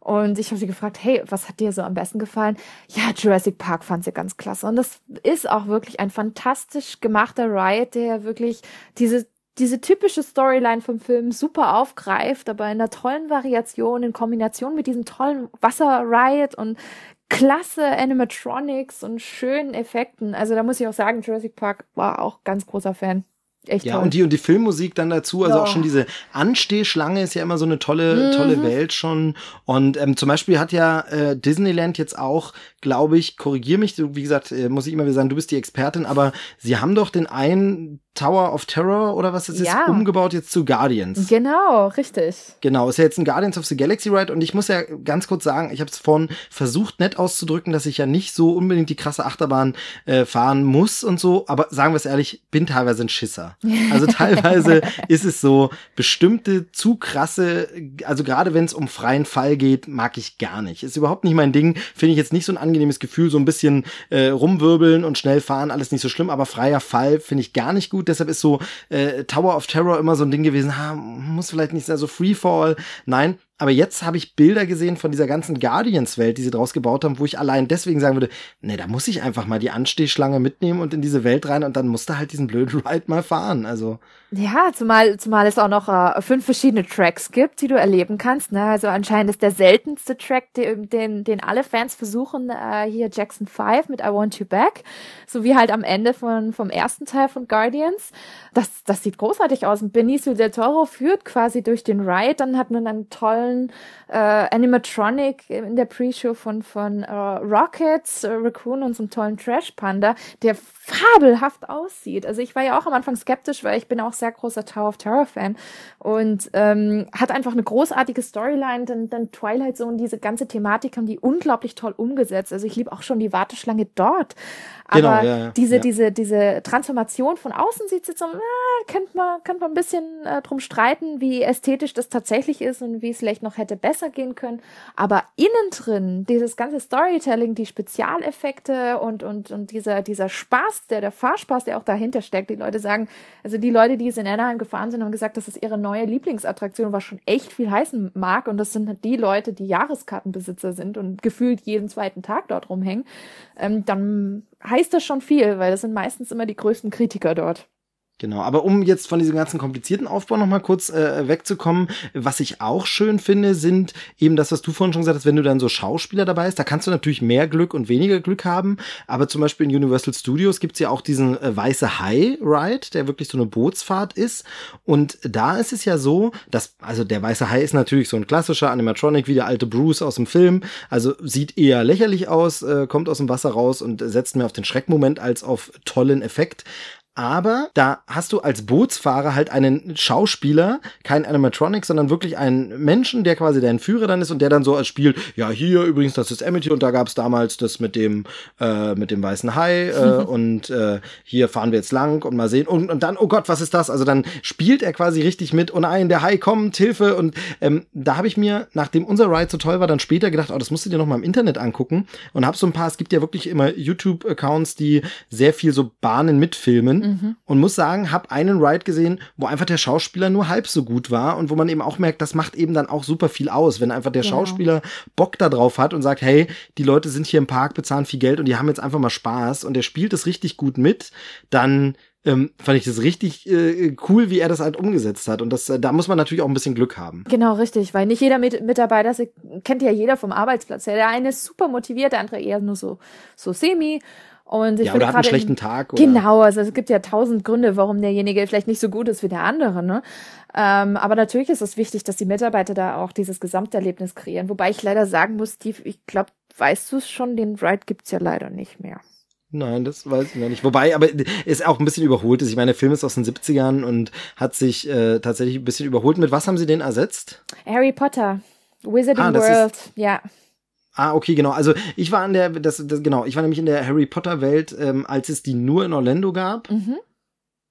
S2: Und ich habe sie gefragt, hey, was hat dir so am besten gefallen? Ja, Jurassic Park fand sie ganz klasse. Und das ist auch wirklich ein fantastisch gemachter Ride, der wirklich diese diese typische Storyline vom Film super aufgreift, aber in einer tollen Variation, in Kombination mit diesem tollen Wasser-Ride und klasse Animatronics und schönen Effekten. Also da muss ich auch sagen, Jurassic Park war auch ganz großer Fan. Echt
S1: ja,
S2: toll.
S1: und die und die Filmmusik dann dazu, also
S2: Ja.
S1: auch schon diese Anstehschlange ist ja immer so eine tolle,
S2: Mhm.
S1: tolle Welt schon. Und ähm, zum Beispiel hat ja äh, Disneyland jetzt auch, glaube ich, korrigier mich, wie gesagt, äh, muss ich immer wieder sagen, du bist die Expertin, aber sie haben doch den einen Tower of Terror oder was es ist,
S2: Ja.
S1: umgebaut jetzt zu Guardians.
S2: Genau, richtig.
S1: Genau, ist ja jetzt ein Guardians of the Galaxy Ride und ich muss ja ganz kurz sagen, ich habe es vorhin versucht nett auszudrücken, dass ich ja nicht so unbedingt die krasse Achterbahn äh, fahren muss und so, aber sagen wir es ehrlich, bin teilweise ein Schisser. Also <laughs> teilweise ist es so, bestimmte zu krasse, also gerade wenn es um freien Fall geht, mag ich gar nicht. Ist überhaupt nicht mein Ding, finde ich jetzt nicht so ein angenehmes Gefühl, so ein bisschen äh, rumwirbeln und schnell fahren, alles nicht so schlimm, aber freier Fall finde ich gar nicht gut, deshalb ist so äh, Tower of Terror immer so ein Ding gewesen, ha, muss vielleicht nicht sein, so Freefall, nein, aber jetzt habe ich Bilder gesehen von dieser ganzen Guardians-Welt, die sie draus gebaut haben, wo ich allein deswegen sagen würde, nee, da muss ich einfach mal die Anstehschlange mitnehmen und in diese Welt rein und dann musst du halt diesen blöden <laughs> Ride mal fahren. Also,
S2: Ja, zumal, zumal es auch noch äh, fünf verschiedene Tracks gibt, die du erleben kannst. Ne? Also anscheinend ist der seltenste Track, den, den, den alle Fans versuchen, äh, hier Jackson 5 mit I Want You Back, so wie halt am Ende von, vom ersten Teil von Guardians. Das, das sieht großartig aus. Und Benicio del Toro führt quasi durch den Ride. Dann hat man einen tollen äh, Animatronic in der Pre-Show von, von äh, Rockets, äh, Raccoon und so einem tollen Trash-Panda, der fabelhaft aussieht. Also ich war ja auch am Anfang skeptisch, weil ich bin auch sehr großer Tower of Terror Fan und ähm, hat einfach eine großartige Storyline. Dann, dann Twilight Zone, diese ganze Thematik haben die unglaublich toll umgesetzt. Also ich liebe auch schon die Warteschlange dort. Aber
S1: Genau, ja, ja,
S2: diese,
S1: ja.
S2: diese, diese Transformation von außen sieht jetzt so, äh, könnte man, könnte man ein bisschen äh, drum streiten, wie ästhetisch das tatsächlich ist und wie es vielleicht noch hätte besser gehen können. Aber innen drin, dieses ganze Storytelling, die Spezialeffekte und, und, und dieser, dieser Spaß, der, der Fahrspaß, der auch dahinter steckt. Die Leute sagen, also die Leute, die es in Anaheim gefahren sind, haben gesagt, das ist ihre neue Lieblingsattraktion, was schon echt viel heißen mag. Und das sind halt die Leute, die Jahreskartenbesitzer sind und gefühlt jeden zweiten Tag dort rumhängen. Ähm, dann heißt das schon viel, weil das sind meistens immer die größten Kritiker dort.
S1: Genau, aber um jetzt von diesem ganzen komplizierten Aufbau noch mal kurz äh, wegzukommen, was ich auch schön finde, sind eben das, was du vorhin schon gesagt hast, wenn du dann so Schauspieler dabei hast, da kannst du natürlich mehr Glück und weniger Glück haben, aber zum Beispiel in Universal Studios gibt's ja auch diesen äh, weiße Hai Ride, der wirklich so eine Bootsfahrt ist. Und da ist es ja so, dass, also der weiße Hai ist natürlich so ein klassischer Animatronic, wie der alte Bruce aus dem Film, also sieht eher lächerlich aus, äh, kommt aus dem Wasser raus und setzt mehr auf den Schreckmoment als auf tollen Effekt. Aber da hast du als Bootsfahrer halt einen Schauspieler, kein Animatronic, sondern wirklich einen Menschen, der quasi dein Führer dann ist und der dann so als spielt, ja, hier übrigens, das ist Amity und da gab's damals das mit dem, äh, mit dem weißen Hai äh, <laughs> und äh, hier fahren wir jetzt lang und mal sehen. Und, und dann, oh Gott, was ist das? Also dann spielt er quasi richtig mit, oh nein, der Hai kommt, Hilfe. Und ähm, da habe ich mir, nachdem unser Ride so toll war, dann später gedacht, oh, das musst du dir noch mal im Internet angucken und habe so ein paar, es gibt ja wirklich immer YouTube-Accounts, die sehr viel so Bahnen mitfilmen und muss sagen, habe einen Ride gesehen, wo einfach der Schauspieler nur halb so gut war und wo man eben auch merkt, das macht eben dann auch super viel aus, wenn einfach der
S2: Genau.
S1: Schauspieler Bock da drauf hat und sagt, hey, die Leute sind hier im Park, bezahlen viel Geld und die haben jetzt einfach mal Spaß und der spielt es richtig gut mit, dann ähm, fand ich das richtig äh, cool, wie er das halt umgesetzt hat. Und das, äh, da muss man natürlich auch ein bisschen Glück haben.
S2: Genau, richtig, weil nicht jeder Mit Mitarbeiter, das kennt ja jeder vom Arbeitsplatz. her. Der eine ist super motiviert, der andere eher nur so, so semi. Und ich
S1: ja, oder hat einen schlechten Tag. Oder?
S2: Genau, also es gibt ja tausend Gründe, warum derjenige vielleicht nicht so gut ist wie der andere. Ne? Ähm, aber natürlich ist es wichtig, dass die Mitarbeiter da auch dieses Gesamterlebnis kreieren. Wobei ich leider sagen muss, Steve, ich glaube, weißt du es schon, den Ride gibt's ja leider nicht mehr.
S1: Nein, das weiß ich noch nicht. Wobei, aber ist auch ein bisschen überholt ist. Ich meine, der Film ist aus den 70ern und hat sich äh, tatsächlich ein bisschen überholt. Mit was haben sie den ersetzt?
S2: Harry Potter, Wizarding
S1: Ah,
S2: World, ja.
S1: Ah, okay, genau. Also ich war in der, das, das genau, ich war nämlich in der Harry Potter Welt, ähm, als es die nur in Orlando gab.
S2: Mhm.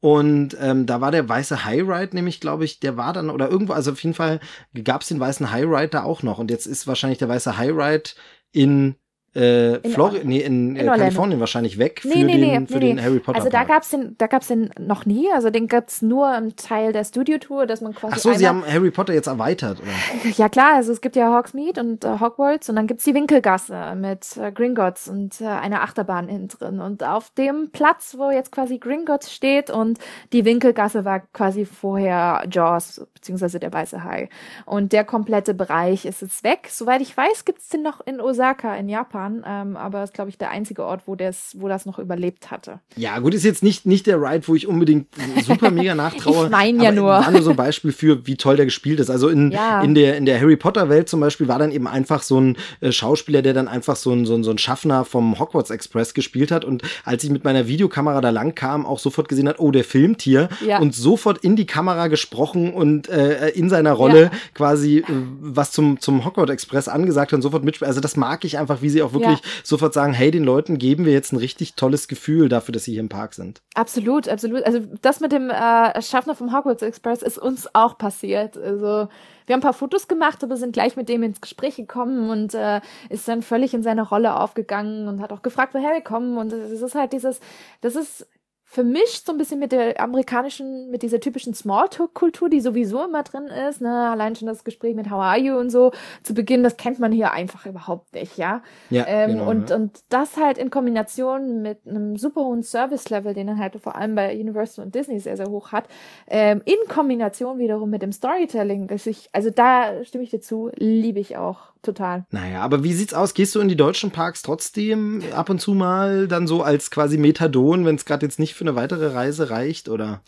S1: Und ähm, da war der weiße High Ride nämlich, glaube ich, der war dann, oder irgendwo, also auf jeden Fall gab es den weißen High Ride da auch noch. Und jetzt ist wahrscheinlich der weiße High Ride in äh, Florida, nee, in, in äh, Kalifornien wahrscheinlich weg
S2: nee, für, nee, den, nee, für den Harry Potter. Also da gab's den, da gab's den noch nie. Also den gab's nur im Teil der Studio-Tour, dass man quasi.
S1: Ach so, sie haben Harry Potter jetzt erweitert, oder?
S2: Ja klar, also es gibt ja Hogsmeade und äh, Hogwarts und dann gibt's die Winkelgasse mit äh, Gringotts und äh, eine Achterbahn innen drin. Und auf dem Platz, wo jetzt quasi Gringotts steht und die Winkelgasse war quasi vorher Jaws, beziehungsweise der weiße Hai. Und der komplette Bereich ist jetzt weg. Soweit ich weiß, gibt's den noch in Osaka in Japan. Japan, ähm, aber ist, glaube ich, der einzige Ort, wo, das, wo das noch überlebt hatte.
S1: Ja, gut, ist jetzt nicht, nicht der Ride, wo ich unbedingt super mega nachtraue. <laughs>
S2: ich meine ja nur.
S1: War nur so ein Beispiel für, wie toll der gespielt ist. Also in, ja. in, der, in der Harry Potter-Welt zum Beispiel war dann eben einfach so ein äh, Schauspieler, der dann einfach so ein, so, ein, so ein Schaffner vom Hogwarts Express gespielt hat. Und als ich mit meiner Videokamera da lang kam, auch sofort gesehen hat, oh, der filmt hier ja. und sofort in die Kamera gesprochen und äh, in seiner Rolle ja. quasi äh, was zum, zum Hogwarts Express angesagt hat und sofort mitspielt. Also das mag ich einfach, wie sie auch wirklich ja. sofort sagen, hey, den Leuten geben wir jetzt ein richtig tolles Gefühl dafür, dass sie hier im Park sind.
S2: Absolut, absolut. Also das mit dem äh, Schaffner vom Hogwarts Express ist uns auch passiert. Also wir haben ein paar Fotos gemacht, aber sind gleich mit dem ins Gespräch gekommen und äh, ist dann völlig in seine Rolle aufgegangen und hat auch gefragt, woher wir kommen. Und es ist halt dieses, das ist vermischt so ein bisschen mit der amerikanischen, mit dieser typischen Smalltalk-Kultur, die sowieso immer drin ist. Ne? Allein schon das Gespräch mit How are you und so zu Beginn, das kennt man hier einfach überhaupt nicht, ja. ja ähm, genau, und, ja. und das halt in Kombination mit einem super hohen Service-Level, den er halt vor allem bei Universal und Disney sehr, sehr hoch hat, ähm, in Kombination wiederum mit dem Storytelling, dass ich, also da stimme ich dir zu, liebe ich auch total.
S1: Naja, aber wie sieht's aus? Gehst du in die deutschen Parks trotzdem ab und zu mal dann so als quasi Methadon, wenn es gerade jetzt nicht für eine weitere Reise reicht, oder?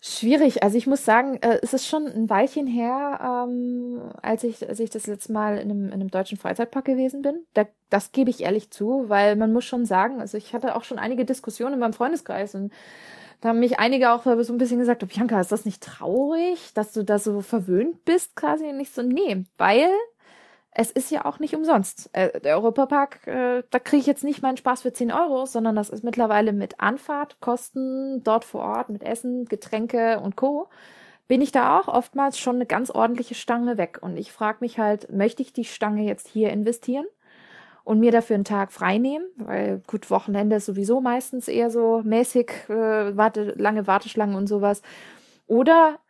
S2: Schwierig. Also ich muss sagen, äh, es ist schon ein Weilchen her, ähm, als ich, als ich das letzte Mal in einem, in einem deutschen Freizeitpark gewesen bin. Da, das gebe ich ehrlich zu, weil man muss schon sagen, also ich hatte auch schon einige Diskussionen in meinem Freundeskreis und da haben mich einige auch so ein bisschen gesagt, oh, Bianca, ist das nicht traurig, dass du da so verwöhnt bist quasi? Und ich so, nee, weil es ist ja auch nicht umsonst. Äh, der Europapark, äh, da kriege ich jetzt nicht meinen Spaß für 10 Euro, sondern das ist mittlerweile mit Anfahrt, Kosten dort vor Ort, mit Essen, Getränke und Co. bin ich da auch oftmals schon eine ganz ordentliche Stange weg. Und ich frage mich halt, möchte ich die Stange jetzt hier investieren? und mir dafür einen Tag frei nehmen, weil gut, Wochenende ist sowieso meistens eher so mäßig, äh, warte, lange Warteschlangen und sowas. Oder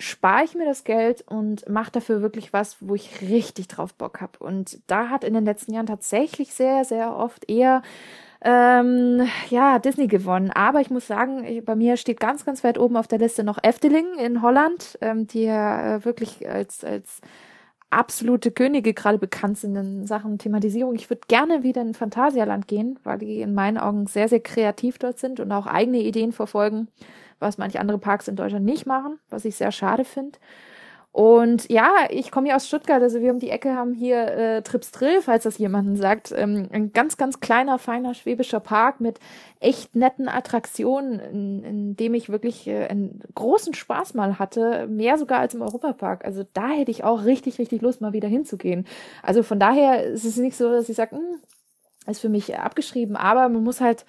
S2: spare ich mir das Geld und mache dafür wirklich was, wo ich richtig drauf Bock habe. Und da hat in den letzten Jahren tatsächlich sehr, sehr oft eher ähm, ja, Disney gewonnen. Aber ich muss sagen, bei mir steht ganz, ganz weit oben auf der Liste noch Efteling in Holland, ähm, die ja äh, wirklich als, als absolute Könige gerade bekannt sind in Sachen Thematisierung. Ich würde gerne wieder in Phantasialand gehen, weil die in meinen Augen sehr, sehr kreativ dort sind und auch eigene Ideen verfolgen was manche andere Parks in Deutschland nicht machen, was ich sehr schade finde. Und ja, ich komme hier aus Stuttgart, also wir um die Ecke haben hier äh, Trips Drill, falls das jemanden sagt. Ähm, ein ganz, ganz kleiner, feiner schwäbischer Park mit echt netten Attraktionen, in, in dem ich wirklich äh, einen großen Spaß mal hatte, mehr sogar als im Europapark. Also da hätte ich auch richtig, richtig Lust, mal wieder hinzugehen. Also von daher ist es nicht so, dass ich sage, hm, ist für mich abgeschrieben, aber man muss halt,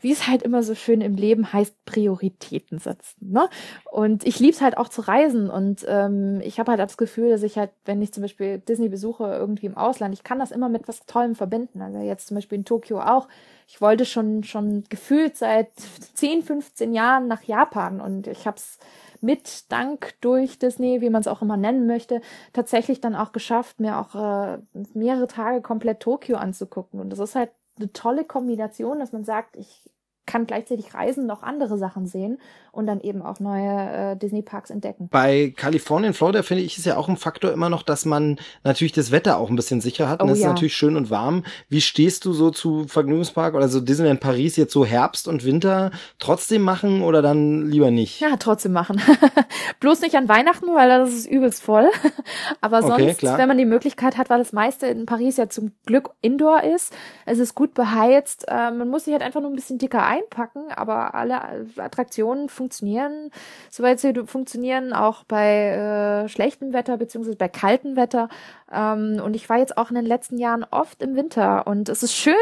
S2: wie es halt immer so schön im Leben heißt, Prioritäten setzen. Ne? Und ich liebe es halt auch zu reisen und ähm, ich habe halt das Gefühl, dass ich halt, wenn ich zum Beispiel Disney besuche irgendwie im Ausland, ich kann das immer mit was Tollem verbinden. Also jetzt zum Beispiel in Tokio auch. Ich wollte schon schon gefühlt seit 10, 15 Jahren nach Japan und ich habe es mit Dank durch Disney, wie man es auch immer nennen möchte, tatsächlich dann auch geschafft, mir auch äh, mehrere Tage komplett Tokio anzugucken. Und das ist halt eine tolle Kombination, dass man sagt, ich kann gleichzeitig reisen, noch andere Sachen sehen und dann eben auch neue äh, Disney-Parks entdecken.
S1: Bei Kalifornien, Florida finde ich, ist ja auch ein Faktor immer noch, dass man natürlich das Wetter auch ein bisschen sicher hat. Oh, und es ja. ist natürlich schön und warm. Wie stehst du so zu Vergnügungspark oder so Disneyland Paris jetzt so Herbst und Winter trotzdem machen oder dann lieber nicht?
S2: Ja, trotzdem machen. <laughs> Bloß nicht an Weihnachten, weil das ist übelst voll. <laughs> Aber sonst, okay, wenn man die Möglichkeit hat, weil das meiste in Paris ja zum Glück Indoor ist, es ist gut beheizt, äh, man muss sich halt einfach nur ein bisschen dicker einpacken, aber alle Attraktionen funktionieren, soweit sie funktionieren, auch bei äh, schlechtem Wetter beziehungsweise bei kaltem Wetter. Ähm, und ich war jetzt auch in den letzten Jahren oft im Winter und es ist schön,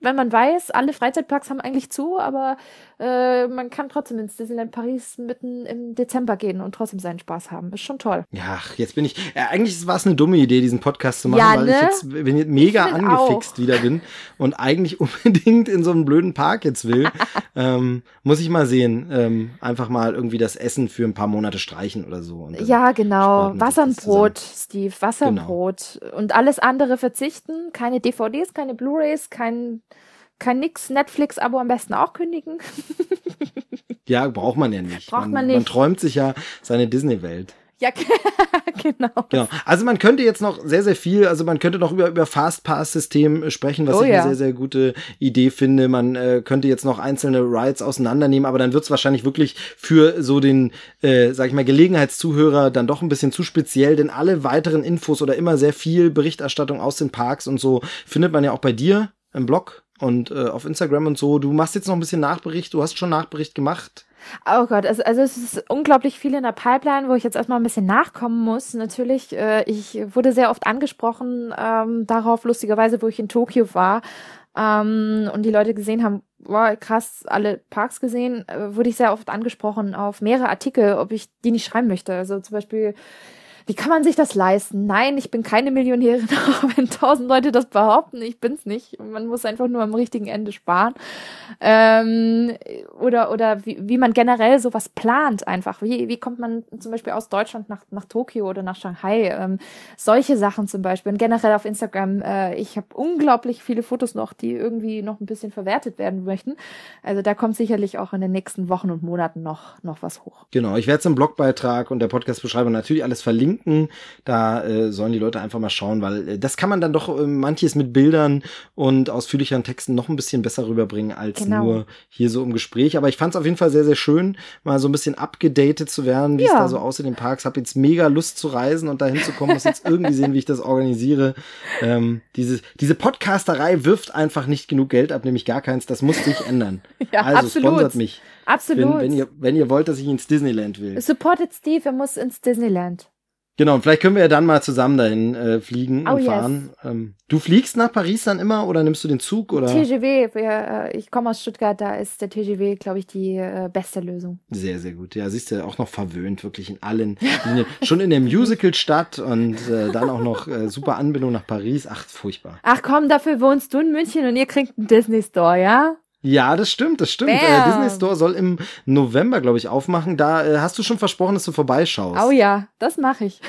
S2: wenn man weiß, alle Freizeitparks haben eigentlich zu, aber äh, man kann trotzdem ins Disneyland Paris mitten im Dezember gehen und trotzdem seinen Spaß haben. Ist schon toll.
S1: Ja, jetzt bin ich. Ja, eigentlich war es eine dumme Idee, diesen Podcast zu machen, ja, weil ne? ich jetzt bin jetzt mega angefixt auch. wieder bin und eigentlich <laughs> unbedingt in so einen blöden Park jetzt will. <laughs> ähm, muss ich mal sehen. Ähm, einfach mal irgendwie das Essen für ein paar Monate streichen oder so.
S2: ja, genau. Wasser und Brot, Steve. Wasser genau. und Brot. Und alles andere verzichten. Keine DVDs, keine Blu-rays, kein kein nix, Netflix-Abo am besten auch kündigen. <laughs>
S1: ja, braucht man ja nicht.
S2: Braucht man, man nicht.
S1: Man träumt sich ja seine Disney-Welt.
S2: Ja, <laughs> genau.
S1: genau. Also man könnte jetzt noch sehr, sehr viel, also man könnte noch über, über Fastpass-System sprechen, was oh, ich ja. eine sehr, sehr gute Idee finde. Man äh, könnte jetzt noch einzelne Rides auseinandernehmen, aber dann wird es wahrscheinlich wirklich für so den, äh, sag ich mal, Gelegenheitszuhörer dann doch ein bisschen zu speziell, denn alle weiteren Infos oder immer sehr viel Berichterstattung aus den Parks und so findet man ja auch bei dir im Blog und äh, auf Instagram und so. Du machst jetzt noch ein bisschen Nachbericht, du hast schon Nachbericht gemacht.
S2: Oh Gott, also, also es ist unglaublich viel in der Pipeline, wo ich jetzt erstmal ein bisschen nachkommen muss. Natürlich, äh, ich wurde sehr oft angesprochen ähm, darauf, lustigerweise, wo ich in Tokio war ähm, und die Leute gesehen haben, wow, krass, alle Parks gesehen, äh, wurde ich sehr oft angesprochen auf mehrere Artikel, ob ich die nicht schreiben möchte. Also zum Beispiel wie kann man sich das leisten? Nein, ich bin keine Millionärin, <laughs> auch wenn tausend Leute das behaupten, ich bin's nicht. Man muss einfach nur am richtigen Ende sparen. Ähm, oder oder wie, wie man generell sowas plant einfach. Wie, wie kommt man zum Beispiel aus Deutschland nach, nach Tokio oder nach Shanghai? Ähm, solche Sachen zum Beispiel. Und generell auf Instagram, äh, ich habe unglaublich viele Fotos noch, die irgendwie noch ein bisschen verwertet werden möchten. Also da kommt sicherlich auch in den nächsten Wochen und Monaten noch, noch was hoch.
S1: Genau, ich werde es im Blogbeitrag und der Podcast-Beschreibung natürlich alles verlinken. Da äh, sollen die Leute einfach mal schauen, weil äh, das kann man dann doch äh, manches mit Bildern und ausführlicheren Texten noch ein bisschen besser rüberbringen als genau. nur hier so im Gespräch. Aber ich fand es auf jeden Fall sehr, sehr schön, mal so ein bisschen abgedatet zu werden, wie ja. es da so aussieht in den Parks. Hab jetzt mega Lust zu reisen und dahin zu kommen. Muss jetzt irgendwie sehen, wie ich das organisiere. Ähm, diese, diese Podcasterei wirft einfach nicht genug Geld ab, nämlich gar keins. Das muss sich ändern. <laughs>
S2: Ja, also absolut. sponsert
S1: mich.
S2: Absolut.
S1: Wenn, wenn, ihr, wenn ihr wollt, dass ich ins Disneyland will.
S2: Supported Steve, er muss ins Disneyland.
S1: Genau, vielleicht können wir ja dann mal zusammen dahin äh, fliegen oh, und fahren. Yes. Ähm, du fliegst nach Paris dann immer oder nimmst du den Zug oder?
S2: TGW, wir, äh, ich komme aus Stuttgart, da ist der TGW, glaube ich, die äh, beste Lösung.
S1: Sehr, sehr gut. Ja, siehst du, auch noch verwöhnt, wirklich in allen, in, <laughs> schon in der Musical-Stadt und äh, dann auch noch äh, super Anbindung nach Paris. Ach, furchtbar.
S2: Ach komm, dafür wohnst du in München und ihr kriegt einen Disney Store, ja?
S1: Ja, das stimmt, das stimmt. Äh, Disney Store soll im November, glaube ich, aufmachen. Da äh, hast du schon versprochen, dass du vorbeischaust.
S2: Oh ja, das mache ich.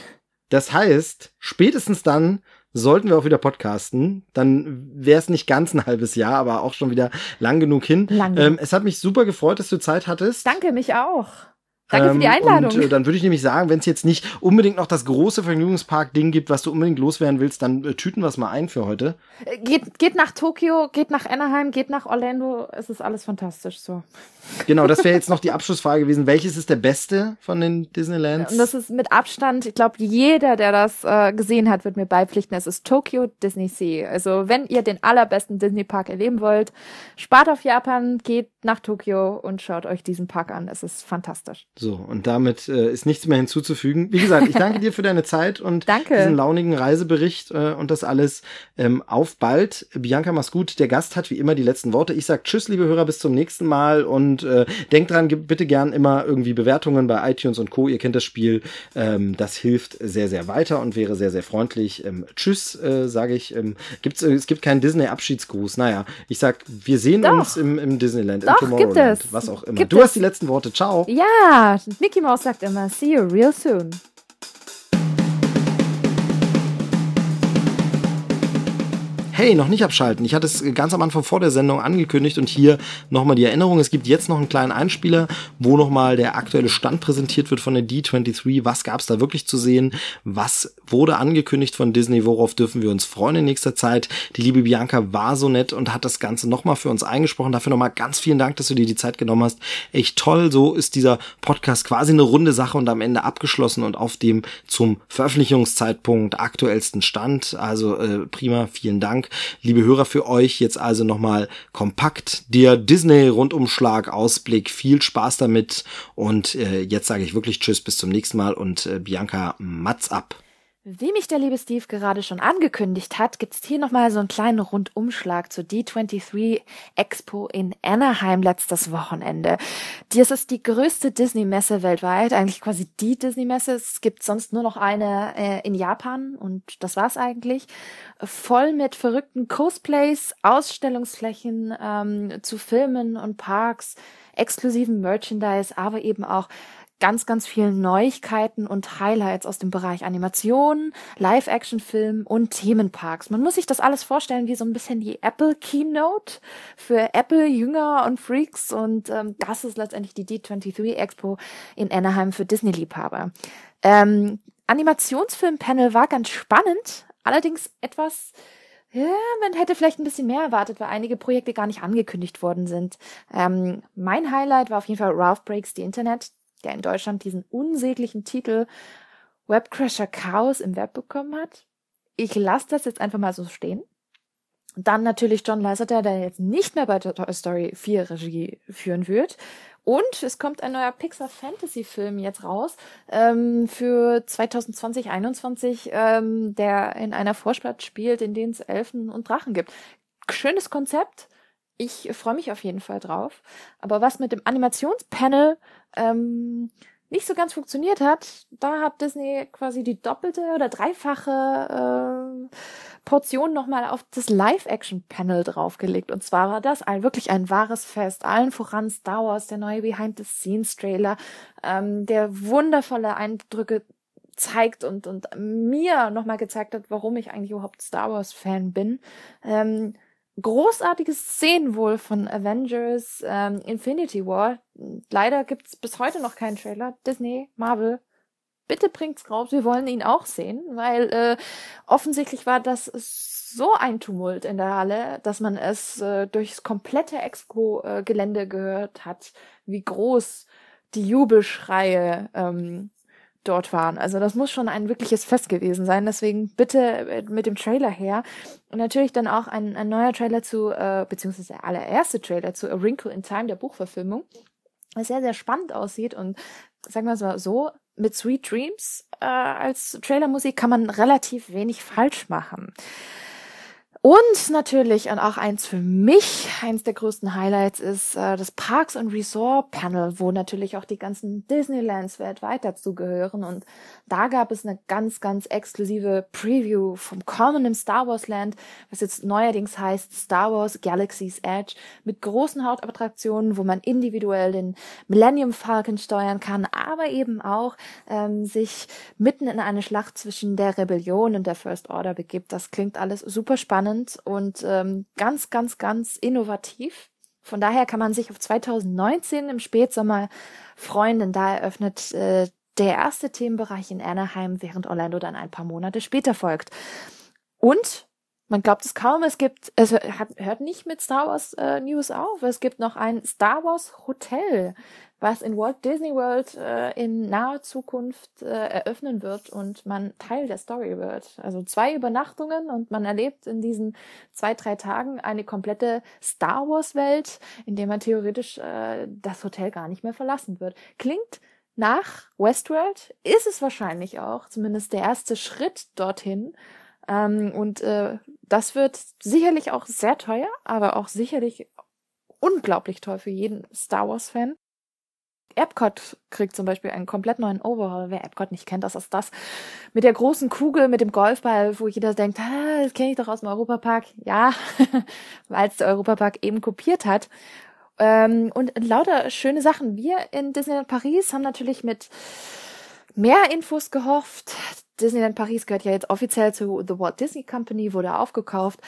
S1: Das heißt, spätestens dann sollten wir auch wieder podcasten. Dann wäre es nicht ganz ein halbes Jahr, aber auch schon wieder lang genug hin.
S2: Lang.
S1: Ähm, es hat mich super gefreut, dass du Zeit hattest.
S2: Danke, mich auch. Danke für die ähm, Einladung.
S1: Und äh, dann würde ich nämlich sagen, wenn es jetzt nicht unbedingt noch das große Vergnügungspark-Ding gibt, was du unbedingt loswerden willst, dann äh, tüten wir es mal ein für heute.
S2: Äh, geht, geht nach Tokio, geht nach Anaheim, geht nach Orlando. Es ist alles fantastisch so.
S1: Genau, das wäre <laughs> jetzt noch die Abschlussfrage gewesen. Welches ist der beste von den Disneylands?
S2: Und das ist mit Abstand, ich glaube, jeder, der das äh, gesehen hat, wird mir beipflichten. Es ist Tokyo Disney Sea. Also wenn ihr den allerbesten Disney Park erleben wollt, spart auf Japan, geht nach Tokio und schaut euch diesen Park an. Es ist fantastisch.
S1: So, und damit äh, ist nichts mehr hinzuzufügen. Wie gesagt, ich danke <laughs> dir für deine Zeit und
S2: danke.
S1: diesen launigen Reisebericht äh, und das alles. Ähm, auf bald. Bianca, mach's gut. Der Gast hat wie immer die letzten Worte. Ich sag Tschüss, liebe Hörer, bis zum nächsten Mal und äh, denkt dran, gebt bitte gern immer irgendwie Bewertungen bei iTunes und Co. Ihr kennt das Spiel. Ähm, das hilft sehr, sehr weiter und wäre sehr, sehr freundlich. Ähm, tschüss, äh, sage ich. Ähm, gibt's, äh, es gibt keinen Disney-Abschiedsgruß. Naja, ich sag, wir sehen
S2: Doch.
S1: uns im, im Disneyland,
S2: Doch,
S1: im Tomorrowland,
S2: gibt es.
S1: was auch immer.
S2: Gibt
S1: du
S2: es.
S1: hast die letzten Worte. Ciao.
S2: Ja, Mickey Mouse sagt man see you real soon.
S1: Hey, noch nicht abschalten. Ich hatte es ganz am Anfang vor der Sendung angekündigt und hier nochmal die Erinnerung. Es gibt jetzt noch einen kleinen Einspieler, wo nochmal der aktuelle Stand präsentiert wird von der D23. Was gab es da wirklich zu sehen? Was wurde angekündigt von Disney? Worauf dürfen wir uns freuen in nächster Zeit? Die liebe Bianca war so nett und hat das Ganze nochmal für uns eingesprochen. Dafür nochmal ganz vielen Dank, dass du dir die Zeit genommen hast. Echt toll. So ist dieser Podcast quasi eine runde Sache und am Ende abgeschlossen und auf dem zum Veröffentlichungszeitpunkt aktuellsten Stand. Also äh, prima, vielen Dank liebe Hörer, für euch jetzt also nochmal kompakt der Disney-Rundumschlag-Ausblick. Viel Spaß damit und äh, jetzt sage ich wirklich Tschüss, bis zum nächsten Mal und äh, Bianca, Mats ab.
S2: Wie mich der liebe Steve gerade schon angekündigt hat, gibt's hier nochmal so einen kleinen Rundumschlag zur D23 Expo in Anaheim letztes Wochenende. Das ist die größte Disney-Messe weltweit, eigentlich quasi die Disney-Messe. Es gibt sonst nur noch eine äh, in Japan und das war's eigentlich. Voll mit verrückten Cosplays, Ausstellungsflächen ähm, zu Filmen und Parks, exklusiven Merchandise, aber eben auch ganz, ganz vielen Neuigkeiten und Highlights aus dem Bereich Animation, Live-Action-Film und Themenparks. Man muss sich das alles vorstellen wie so ein bisschen die Apple Keynote für Apple-Jünger und Freaks und ähm, das ist letztendlich die D23 Expo in Anaheim für Disney-Liebhaber. Ähm, Animationsfilm-Panel war ganz spannend, allerdings etwas ja, man hätte vielleicht ein bisschen mehr erwartet, weil einige Projekte gar nicht angekündigt worden sind. Ähm, mein Highlight war auf jeden Fall Ralph Breaks the Internet der in Deutschland diesen unsäglichen Titel Webcrasher Chaos im Web bekommen hat. Ich lasse das jetzt einfach mal so stehen. Dann natürlich John Lasseter, der jetzt nicht mehr bei Toy Story 4 Regie führen wird. Und es kommt ein neuer Pixar Fantasy Film jetzt raus ähm, für 2020 2021, ähm, der in einer Vorstadt spielt, in dem es Elfen und Drachen gibt. Schönes Konzept. Ich freue mich auf jeden Fall drauf. Aber was mit dem Animationspanel ähm, nicht so ganz funktioniert hat, da hat Disney quasi die doppelte oder dreifache äh, Portion nochmal auf das Live-Action-Panel draufgelegt. Und zwar war das ein, wirklich ein wahres Fest. Allen voran Star Wars, der neue Behind-the-Scenes-Trailer, ähm, der wundervolle Eindrücke zeigt und, und mir nochmal gezeigt hat, warum ich eigentlich überhaupt Star Wars-Fan bin. Ähm, großartige Szenen wohl von Avengers ähm, Infinity War. Leider gibt's bis heute noch keinen Trailer. Disney, Marvel, bitte bringt's raus. Wir wollen ihn auch sehen, weil äh, offensichtlich war das so ein Tumult in der Halle, dass man es äh, durchs komplette Expo-Gelände gehört hat, wie groß die Jubelschreie ähm, dort waren. Also das muss schon ein wirkliches Fest gewesen sein. Deswegen bitte äh, mit dem Trailer her. Und natürlich dann auch ein, ein neuer Trailer zu, äh, beziehungsweise der allererste Trailer zu A Wrinkle in Time, der Buchverfilmung. Was sehr, sehr spannend aussieht und sagen wir es mal so, mit Sweet Dreams äh, als Trailermusik kann man relativ wenig falsch machen. Und natürlich, und auch eins für mich, eins der größten Highlights ist äh, das Parks and Resort Panel, wo natürlich auch die ganzen Disneylands weltweit dazugehören. Und da gab es eine ganz, ganz exklusive Preview vom kommenden Star Wars Land, was jetzt neuerdings heißt Star Wars Galaxy's Edge, mit großen Hauptattraktionen, wo man individuell den Millennium Falcon steuern kann, aber eben auch ähm, sich mitten in eine Schlacht zwischen der Rebellion und der First Order begibt. Das klingt alles super spannend spannend und ähm, ganz, ganz, ganz innovativ. Von daher kann man sich auf 2019 im Spätsommer freuen, denn da eröffnet äh, der erste Themenbereich in Anaheim, während Orlando dann ein paar Monate später folgt. Und man glaubt es kaum, es gibt, es hört nicht mit Star Wars äh, News auf. Es gibt noch ein Star Wars Hotel was in Walt Disney World äh, in naher Zukunft äh, eröffnen wird und man Teil der Story wird. Also zwei Übernachtungen und man erlebt in diesen zwei, drei Tagen eine komplette Star Wars Welt, in der man theoretisch äh, das Hotel gar nicht mehr verlassen wird. Klingt nach Westworld, ist es wahrscheinlich auch, zumindest der erste Schritt dorthin. Ähm, und äh, das wird sicherlich auch sehr teuer, aber auch sicherlich unglaublich toll für jeden Star Wars-Fan. Epcot kriegt zum Beispiel einen komplett neuen Overhaul. Wer Epcot nicht kennt, das ist das. Mit der großen Kugel, mit dem Golfball, wo jeder denkt, ah, das kenne ich doch aus dem Europapark. Ja, <laughs> weil es der Europapark eben kopiert hat. Ähm, und lauter schöne Sachen. Wir in Disneyland Paris haben natürlich mit mehr Infos gehofft. Disneyland Paris gehört ja jetzt offiziell zu The Walt Disney Company, wurde aufgekauft.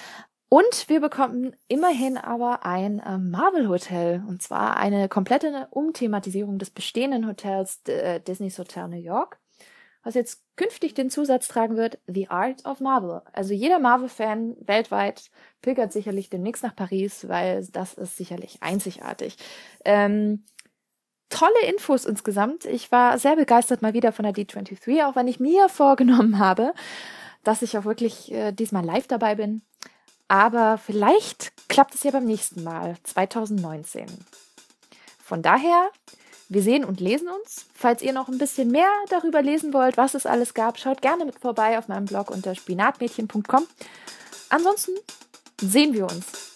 S2: Und wir bekommen immerhin aber ein äh, Marvel Hotel. Und zwar eine komplette Umthematisierung des bestehenden Hotels äh, Disney's Hotel New York. Was jetzt künftig den Zusatz tragen wird, The Art of Marvel. Also jeder Marvel-Fan weltweit pilgert sicherlich demnächst nach Paris, weil das ist sicherlich einzigartig. Ähm, tolle Infos insgesamt. Ich war sehr begeistert mal wieder von der D23, auch wenn ich mir <laughs> vorgenommen habe, dass ich auch wirklich äh, diesmal live dabei bin. Aber vielleicht klappt es ja beim nächsten Mal, 2019. Von daher wir sehen und lesen uns. Falls ihr noch ein bisschen mehr darüber lesen wollt, was es alles gab, schaut gerne mit vorbei auf meinem Blog unter spinatmädchen.com. Ansonsten sehen wir uns